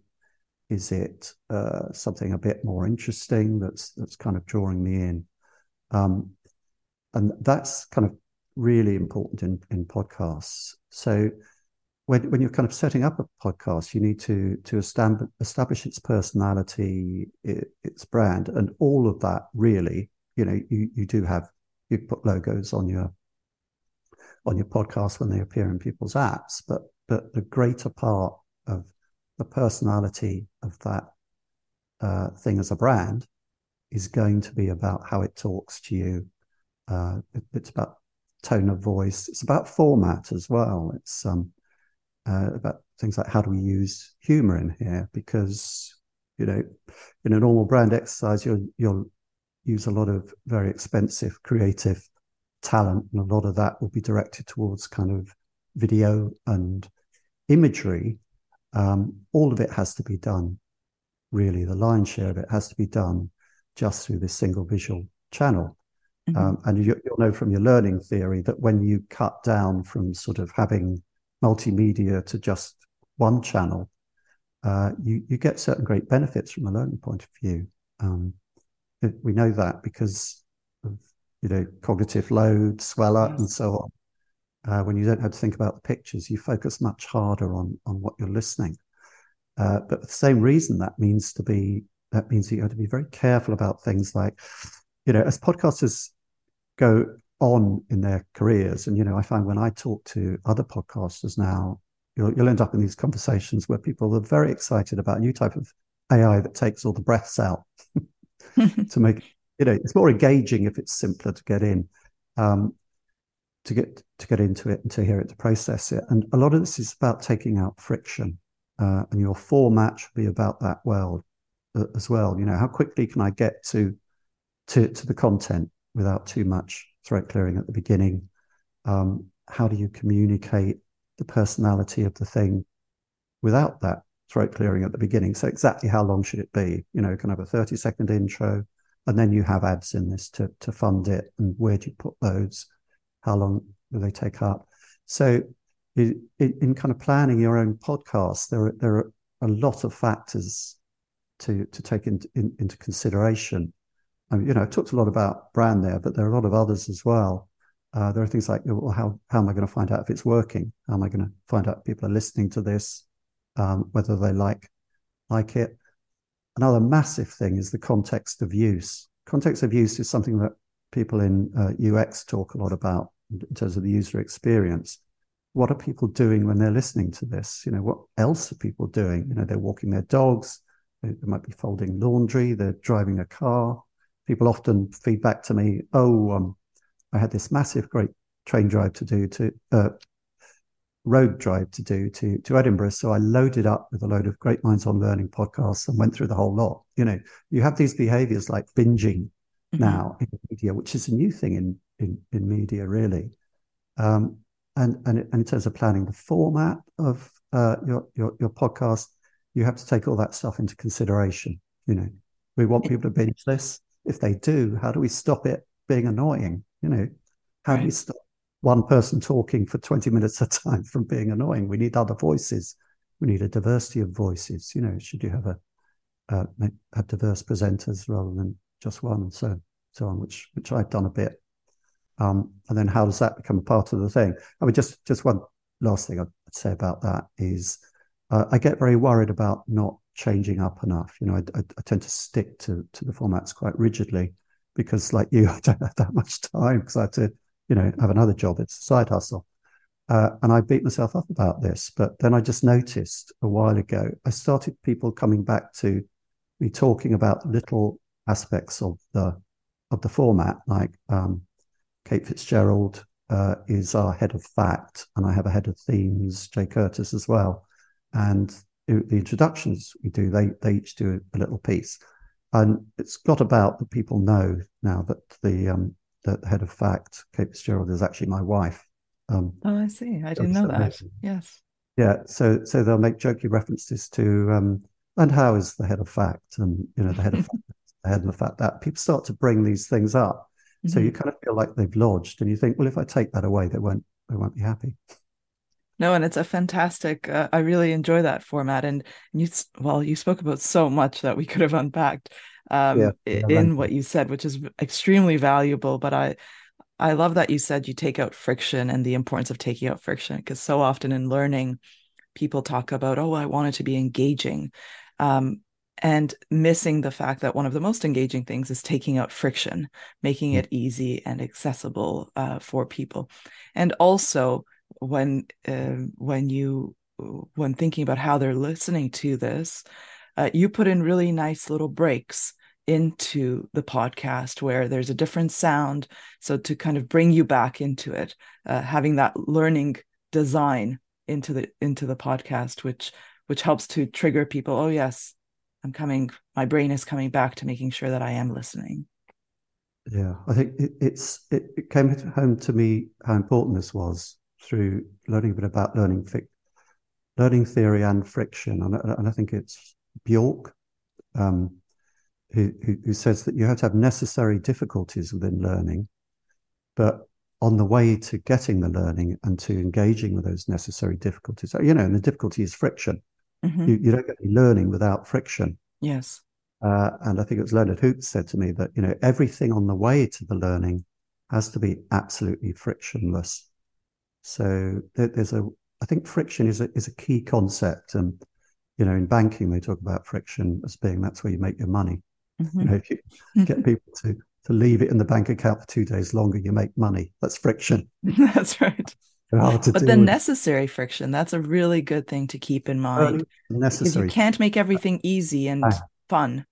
Is it uh, something a bit more interesting that's that's kind of drawing me in? Um, and that's kind of really important in, in podcasts. So when, when you're kind of setting up a podcast, you need to to establish, its personality, it, its brand, and all of that. Really, you know, you you do have you put logos on your on your podcast when they appear in people's apps, but but the greater part of the personality of that uh, thing as a brand is going to be about how it talks to you. Uh, it, it's about tone of voice. It's about format as well. It's um, uh, about things like how do we use humor in here because you know in a normal brand exercise you'll you'll use a lot of very expensive creative talent and a lot of that will be directed towards kind of video and imagery um, all of it has to be done really the lion's share of it has to be done just through this single visual channel mm-hmm. um, and you, will know from your learning theory that when you cut down from sort of having multimedia to just one channel, uh, you you get certain great benefits from a learning point of view. Um, we know that because of you know cognitive load, Sweller yes. and so on. Uh, when you don't have to think about the pictures, you focus much harder on on what you're listening. Uh, but for the same reason, that means to be that means you have to be very careful about things like, you know, as podcasters go on in their careers. And, you know, I find when I talk to other podcasters now, you'll, you'll end up in these conversations where people are very excited about a new type of AI that takes all the breaths out to make, you know, it's more engaging if it's simpler to get in. Um, to get to get into it and to hear it to process it and a lot of this is about taking out friction uh, and your format should be about that world as well you know how quickly can i get to to to the content without too much throat clearing at the beginning. Um, how do you communicate the personality of the thing without that throat clearing at the beginning? So exactly how long should it be? You know, can have a 30 second intro and then you have ads in this to, to fund it. And where do you put those? How long do they take up? So in, in kind of planning your own podcast, there are, there are a lot of factors to, to take in, in, into consideration. I mean, you know, I talked a lot about brand there, but there are a lot of others as well. Uh, there are things like, well, how how am I going to find out if it's working? How am I going to find out people are listening to this, um, whether they like like it? Another massive thing is the context of use. Context of use is something that people in uh, UX talk a lot about in terms of the user experience. What are people doing when they're listening to this? You know, what else are people doing? You know, they're walking their dogs, they, might be folding laundry, they're driving a car, people often feed back to me, "Oh, um, I had this massive, great train drive to do to uh, road drive to do to to Edinburgh. So I loaded up with a load of Great Minds on Learning podcasts and went through the whole lot. You know, you have these behaviors like binging mm-hmm. now in media, which is a new thing in in, in media, really. Um, and, and and in terms of planning the format of uh, your, your your podcast, you have to take all that stuff into consideration. You know, we want people to binge this if they do, how do we stop it being annoying? You know, how right. do we stop one person talking for 20 minutes at a time from being annoying? We need other voices. We need a diversity of voices. You know, should you have a uh, have diverse presenters rather than just one, so so on, which which I've done a bit. Um, and then how does that become a part of the thing? I mean, just just one last thing I'd say about that is uh, I get very worried about not changing up enough. You know, I, I, I, tend to stick to to the formats quite rigidly because, like you, I don't have that much time because I have to, you know, have another job. It's a side hustle, uh, and I beat myself up about this. But then I just noticed a while ago, I started people coming back to me talking about little aspects of the of the format, like um, Kate Fitzgerald uh, is our head of fact, and I have a head of themes, Jay Curtis as well. And the introductions we do, they they each do a little piece, and it's got about that people know now that the um, the head of fact, Kate Fitzgerald, is actually my wife. Um, oh, I see. I didn't know that. Yes. Yeah. So so they'll make jokey references to um, and how is the head of fact, and you know the head of fact, the head of the fact that people start to bring these things up. Mm-hmm. So you kind of feel like they've lodged, and you think, well, if I take that away, they won't they won't be happy. No, and it's a fantastic. Uh, I really enjoy that format, and you well, you spoke about so much that we could have unpacked um, yeah, in what you said, which is extremely valuable. But I, I love that you said you take out friction and the importance of taking out friction, because so often in learning, people talk about, oh, I want it to be engaging, um, and missing the fact that one of the most engaging things is taking out friction, making mm. it easy and accessible uh, for people, and also when uh, when you when thinking about how they're listening to this, uh, you put in really nice little breaks into the podcast where there's a different sound, so to kind of bring you back into it, uh, having that learning design into the into the podcast, which which helps to trigger people. Oh yes, I'm coming. My brain is coming back to making sure that I am listening. Yeah, I think it, it's it, it came home to me how important this was through learning a bit about learning learning theory and friction. And, and I think it's Bjork um, who, who, says that you have to have necessary difficulties within learning, but on the way to getting the learning and to engaging with those necessary difficulties, you know, and the difficulty is friction. Mm-hmm. You, you, don't get any learning without friction. Yes. Uh, and I think it was Leonard Houx said to me that, you know, everything on the way to the learning has to be absolutely frictionless. So there's a, I think friction is a, is a key concept. And, you know, in banking, they talk about friction as being that's where you make your money. Mm-hmm. You know, if you get people to, to leave it in the bank account for two days longer, you make money. That's friction. that's right. but the with. necessary friction, that's a really good thing to keep in mind. necessary. you can't make everything easy and ah. fun,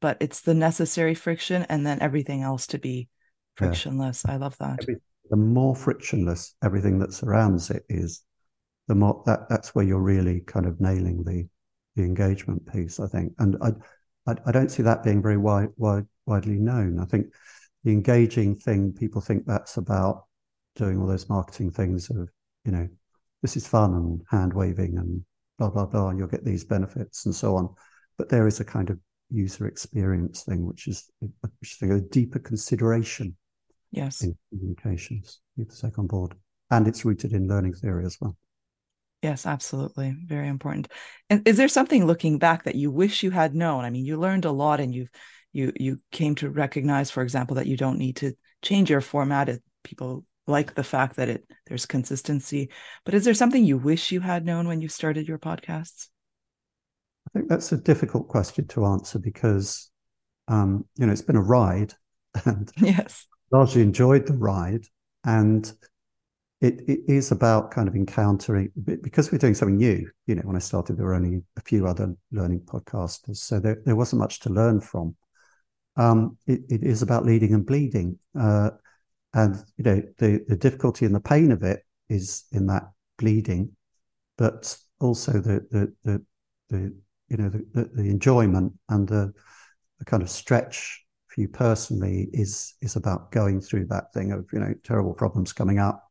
but it's the necessary friction and then everything else to be frictionless. Yeah. I love that. Every, the more frictionless everything that surrounds it is, the more that that's where you're really kind of nailing the the engagement piece, I think. And I I, I don't see that being very wide, wide widely known. I think the engaging thing people think that's about doing all those marketing things of you know this is fun and hand waving and blah blah blah and you'll get these benefits and so on but there is a kind of user experience thing which is which is a deeper consideration yes. in communications you have to take on board and it's rooted in learning theory as well. Yes absolutely. Very important. And is there something looking back that you wish you had known? I mean you learned a lot and you've you you came to recognize for example that you don't need to change your format. If people like the fact that it there's consistency. But is there something you wish you had known when you started your podcasts? I think that's a difficult question to answer because um, you know it's been a ride and yes largely enjoyed the ride. And it, it is about kind of encountering, because we're doing something new. You know, when I started, there were only a few other learning podcasters. So there, there wasn't much to learn from. Um, it, it is about leading and bleeding. Uh, and, you know, the, the difficulty and the pain of it is in that bleeding, but also the, the, the, the you know, the, the, enjoyment and the, the kind of stretch for you personally is is about going through that thing of you know terrible problems coming up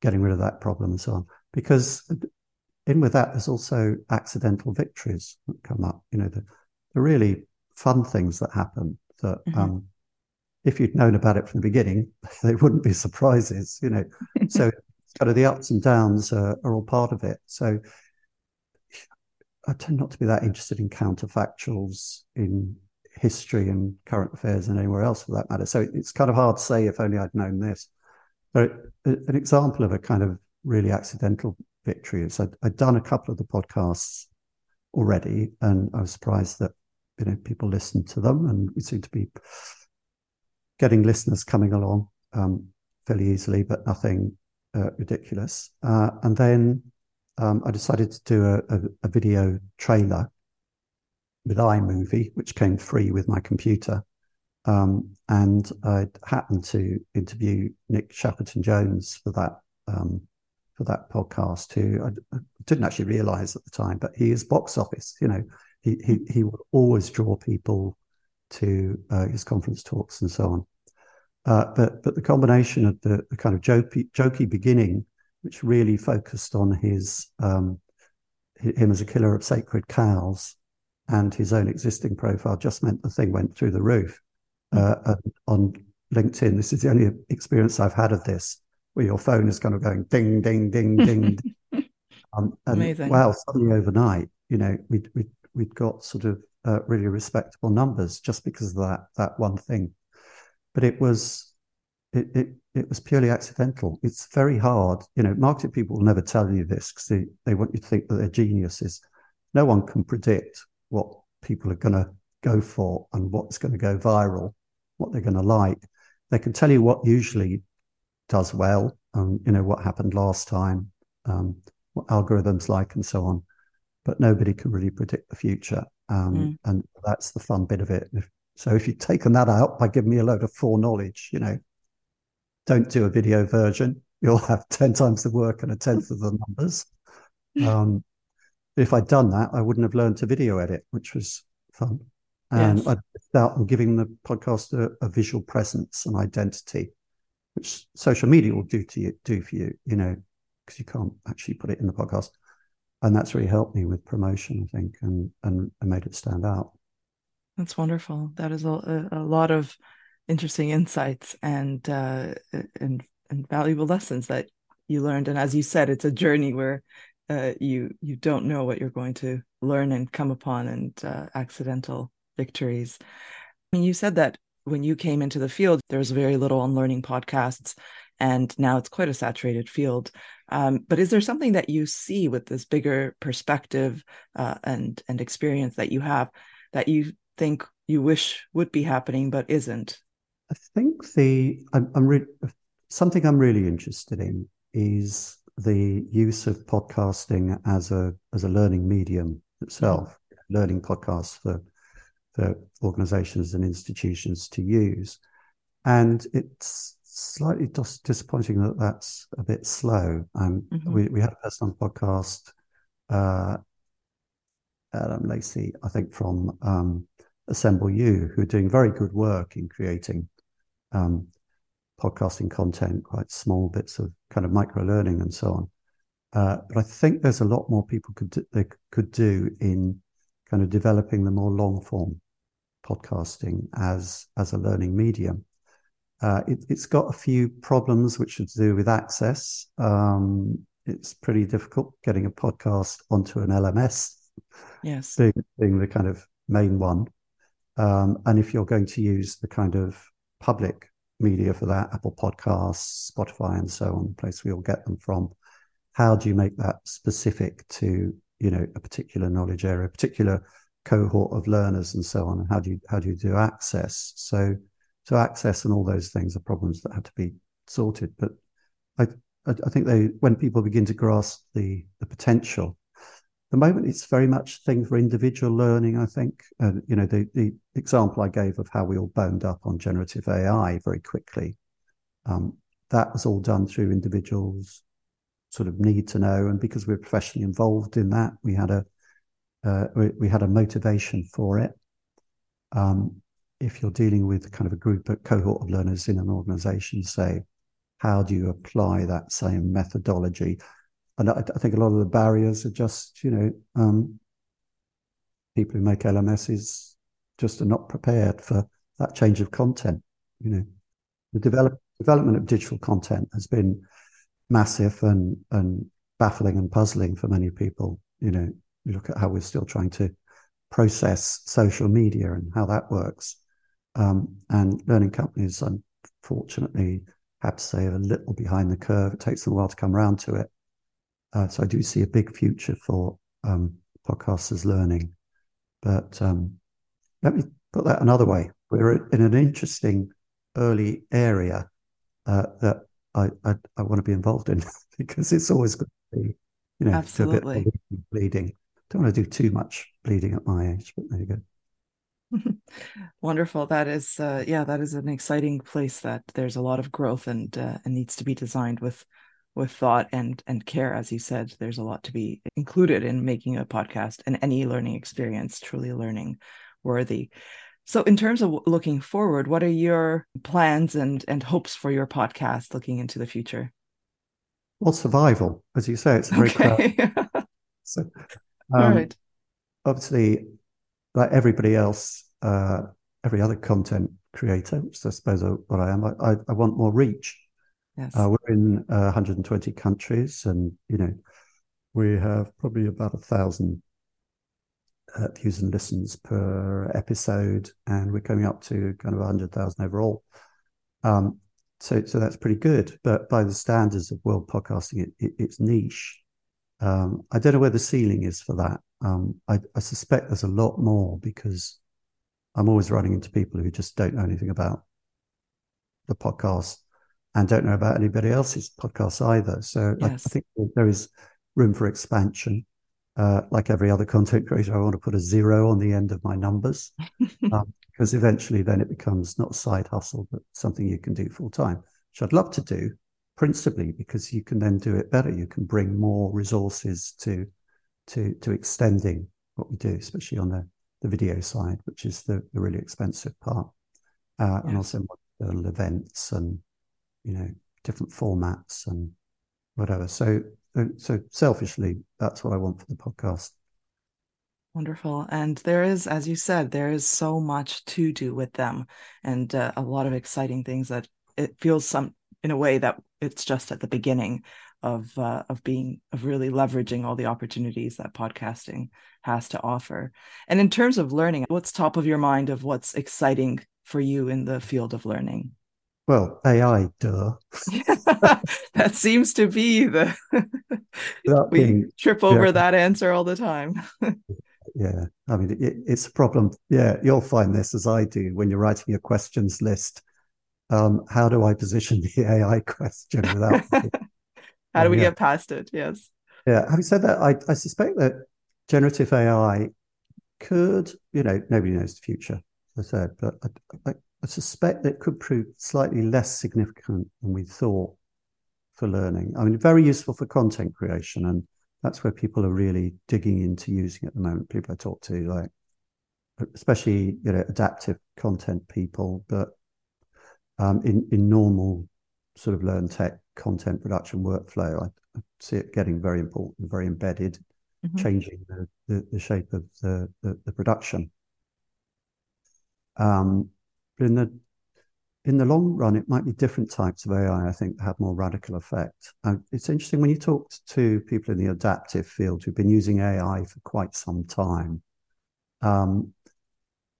getting rid of that problem and so on. Because in with that there's also accidental victories that come up you know the, the really fun things that happen that mm-hmm. um, if you'd known about it from the beginning they wouldn't be surprises you know. So kind of the ups and downs are, are all part of it. So I tend not to be that interested in counterfactuals in history and current affairs and anywhere else for that matter. So it's kind of hard to say if only I'd known this. But an example of a kind of really accidental victory is I'd, I'd done a couple of the podcasts already, and I was surprised that you know people listened to them, and we seem to be getting listeners coming along um, fairly easily, but nothing uh, ridiculous. Uh, and then um, I decided to do a, a, a video trailer with iMovie, which came free with my computer. Um, and I happened to interview Nick Shackleton Jones for that um, for that podcast, who I, I, didn't actually realize at the time, but he is box office. You know, he he he will always draw people to uh, his conference talks and so on. Uh, but but the combination of the, the kind of jokey, jokey beginning, which really focused on his um, him as a killer of sacred cows, and his own existing profile just meant the thing went through the roof. Hmm. Uh, on LinkedIn, this is the only experience I've had of this. where your phone is kind of going ding, ding, ding, ding. um, and Amazing. wow, suddenly overnight, you know, we we we'd got sort of uh, really respectable numbers just because of that that one thing. But it was it, it it was purely accidental. It's very hard, you know. Marketing people will never tell you this because they, they want you to think that they're geniuses. No one can predict what people are going to go for and what's going to go viral, what they're going to like. They can tell you what usually does well, and you know what happened last time, um, what algorithms like, and so on. But nobody can really predict the future, um, mm. and that's the fun bit of it. So if you've taken that out by giving me a load of foreknowledge, you know, don't do a video version. You'll have ten times the work and a tenth of the numbers. Um, if I'd done that, I wouldn't have learned to video edit, which was fun. And yes. I'd start on giving the podcast a, a, visual presence and identity, which social media will do to you, do for you, you know, because you can't actually put it in the podcast. And that's really helped me with promotion, I think, and and, and made it stand out. That's wonderful. That is a, a lot of interesting insights and uh, and and valuable lessons that you learned. And as you said, it's a journey where uh, you you don't know what you're going to learn and come upon and uh, accidental victories. I mean, you said that when you came into the field, there was very little on learning podcasts, and now it's quite a saturated field. Um, but is there something that you see with this bigger perspective uh, and and experience that you have that you think you wish would be happening but isn't? I think the I'm, I'm re- something I'm really interested in is the use of podcasting as a as a learning medium itself, mm-hmm. learning podcasts for for organizations and institutions to use. And it's slightly dis- disappointing that that's a bit slow. Um, mm-hmm. we, we had a person on the podcast, uh, Adam Lacey, I think from um, Assemble You, who are doing very good work in creating um, podcasting content, quite small bits of kind of micro learning and so on. Uh, but I think there's a lot more people could do, they could do in kind of developing the more long form podcasting as as a learning medium. Uh, it, has got a few problems which are to do with access. Um, it's pretty difficult getting a podcast onto an LMS. Yes, being, being the kind of main one. Um, and if you're going to use the kind of public media for that, Apple Podcasts, Spotify, and so on, the place we all get them from. How do you make that specific to you know a particular knowledge area, a particular cohort of learners, and so on? And how do you how do you do access? So so access and all those things are problems that have to be sorted. But I I think they when people begin to grasp the the potential the moment it's very much thing for individual learning i think uh, you know the, the example i gave of how we all boned up on generative ai very quickly um, that was all done through individuals sort of need to know and because we are professionally involved in that we had a uh, we, we, had a motivation for it. Um, if you're dealing with kind of a group a cohort of learners in an organization say how do you apply that same methodology and I, I, think a lot of the barriers are just, you know, um, people who make LMSs just are not prepared for that change of content. You know, the develop, development of digital content has been massive and and baffling and puzzling for many people. You know, you look at how we're still trying to process social media and how that works. Um, and learning companies, unfortunately, have to say, are a little behind the curve. It takes them a while to come around to it. Uh, so I do see a big future for um, podcasters learning. But um, let me put that another way. We're in an interesting early area uh, that I, I, I want to be involved in because it's always good to be, you know, Absolutely. a bit of bleeding. Don't want to do too much bleeding at my age, but there you go. Wonderful. That is, uh, yeah, that is an exciting place that there's a lot of growth and uh, and needs to be designed with with thought and and care as you said there's a lot to be included in making a podcast and any learning experience truly learning worthy. So in terms of looking forward what are your plans and and hopes for your podcast looking into the future? Well survival as you say it's very okay. so um, all right. obviously like everybody else uh every other content creator which i suppose what i am I, I want more reach Yes. Uh, we're in uh, 120 countries, and you know, we have probably about a thousand uh, views and listens per episode, and we're coming up to kind of 100,000 overall. Um, so, so that's pretty good. But by the standards of world podcasting, it, it, it's niche. Um, I don't know where the ceiling is for that. Um, I, I, suspect there's a lot more because I'm always running into people who just don't know anything about the podcast and don't know about anybody else's podcasts either. So yes. I, I, think there is room for expansion. Uh, like every other content creator, I want to put a zero on the end of my numbers um, because eventually then it becomes not a side hustle, but something you can do full time, which I'd love to do principally because you can then do it better. You can bring more resources to to to extending what we do, especially on the, the video side, which is the, the really expensive part, uh, and also modern events and you know different formats and whatever. So so selfishly, that's what I want for the podcast. Wonderful. And there is, as you said, there is so much to do with them and uh, a lot of exciting things that it feels some in a way that it's just at the beginning of uh, of being of really leveraging all the opportunities that podcasting has to offer. And in terms of learning, what's top of your mind of what's exciting for you in the field of learning? Well, AI, duh. that seems to be the we being, trip over yeah. that answer all the time. yeah, I mean, it, it's a problem. Yeah, you'll find this as I do when you're writing your questions list. Um, how do I position the AI question without? how do we yeah. get past it? Yes. Yeah. Having said that, I, I suspect that generative AI could, you know, nobody knows the future, as I said, but I, I, I suspect that could prove slightly less significant than we thought for learning. I mean, very useful for content creation, and that's where people are really digging into using at the moment. People I talk to, like especially you know adaptive content people, but um, in in normal sort of learn tech content production workflow, I, I see it getting very important, very embedded, mm-hmm. changing the, the, the shape of the the, the production. Um, but in the in the long run, it might be different types of AI, I think, that have more radical effect. Uh, it's interesting when you talk to people in the adaptive field who've been using AI for quite some time. Um,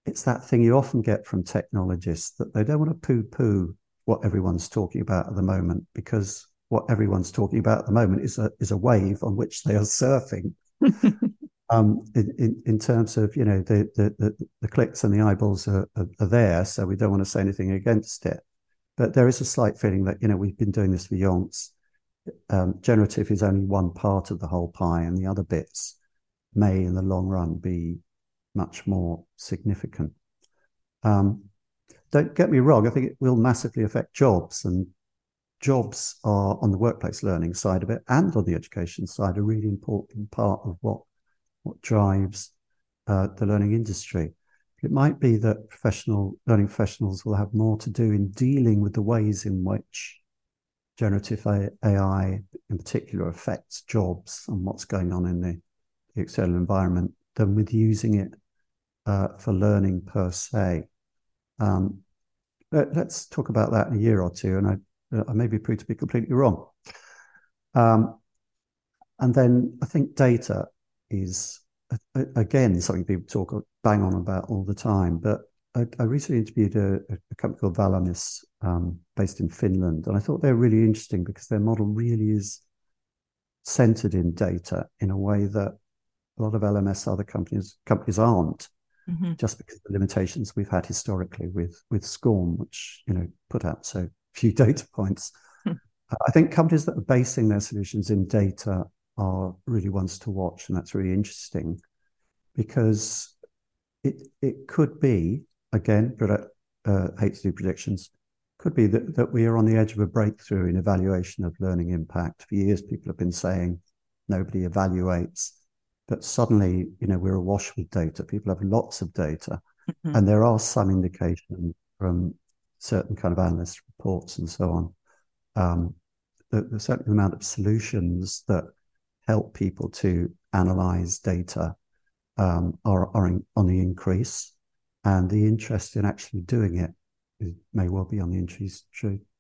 it's that thing you often get from technologists that they don't want to poo poo what everyone's talking about at the moment because what everyone's talking about at the moment is a is a wave on which they are surfing. um, in, in, in, terms of you know the, the, the the clicks and the eyeballs are, are, are, there, so we don't want to say anything against it. But there is a slight feeling that you know we've been doing this for yonks. Um, generative is only one part of the whole pie, and the other bits may, in the long run, be much more significant. Um, don't get me wrong; I think it will massively affect jobs, and jobs are on the workplace learning side of it and on the education side a really important part of what what drives uh, the learning industry. It might be that professional learning professionals will have more to do in dealing with the ways in which generative AI, in particular, affects jobs and what's going on in the, the external environment than with using it uh, for learning per se. Um, let, us talk about that in a year or two, and I, I may be proved to be completely wrong. Um, and then I think data is again something people talk bang on about all the time. But I, I recently interviewed a, a, company called Valamis, um, based in Finland, and I thought they're really interesting because their model really is centered in data in a way that a lot of LMS other companies companies aren't. Mm-hmm. Just because of the limitations we've had historically with with SCORM, which you know put out so few data points. Hmm. I think companies that are basing their solutions in data are really ones to watch, and that's really interesting because it it could be again, but I uh, hate to do predictions. Could be that, that we are on the edge of a breakthrough in evaluation of learning impact. For years, people have been saying nobody evaluates, but suddenly, you know, we're awash with data. People have lots of data, mm-hmm. and there are some indication from certain kind of analyst reports and so on um, that there's certain amount of solutions that help people to analyze data um, are, are in, on the increase, and the interest in actually doing it is, may well be on the increase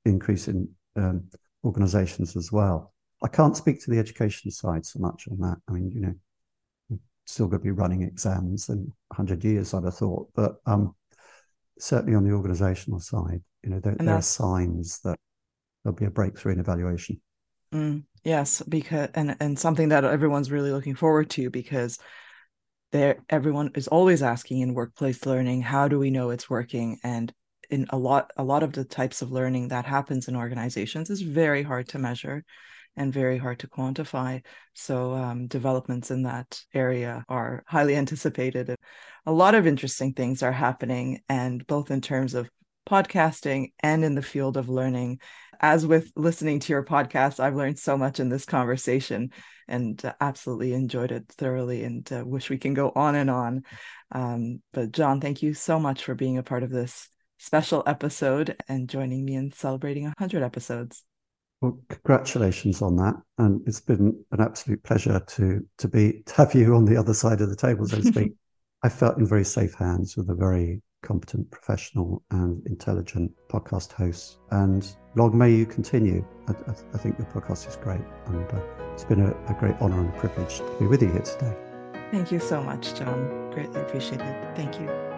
increase in um, organizations as well. I can't speak to the education side so much on that. I mean, you know, still going to be running exams in 100 years, I'd have thought. But um, certainly on the organizational side, you know, there, there are signs that there'll be a breakthrough in evaluation. Mm, yes, because and and something that everyone's really looking forward to because there everyone is always asking in workplace learning, how do we know it's working? And in a lot a lot of the types of learning that happens in organizations is very hard to measure and very hard to quantify. So um, developments in that area are highly anticipated. A lot of interesting things are happening, and both in terms of podcasting and in the field of learning. As with listening to your podcast, I've learned so much in this conversation and uh, absolutely enjoyed it thoroughly and uh, wish we can go on and on. Um, but, John, thank you so much for being a part of this special episode and joining me in celebrating 100 episodes. Well, congratulations on that, and it's been an absolute pleasure to to be to have you on the other side of the table, so to speak. I felt in very safe hands with a very competent, professional, and intelligent podcast hosts. And long may you continue. I, I, I think your podcast is great, and uh, it's been a, a great honor and privilege to be with you here today. Thank you so much, John. Greatly appreciated. Thank you.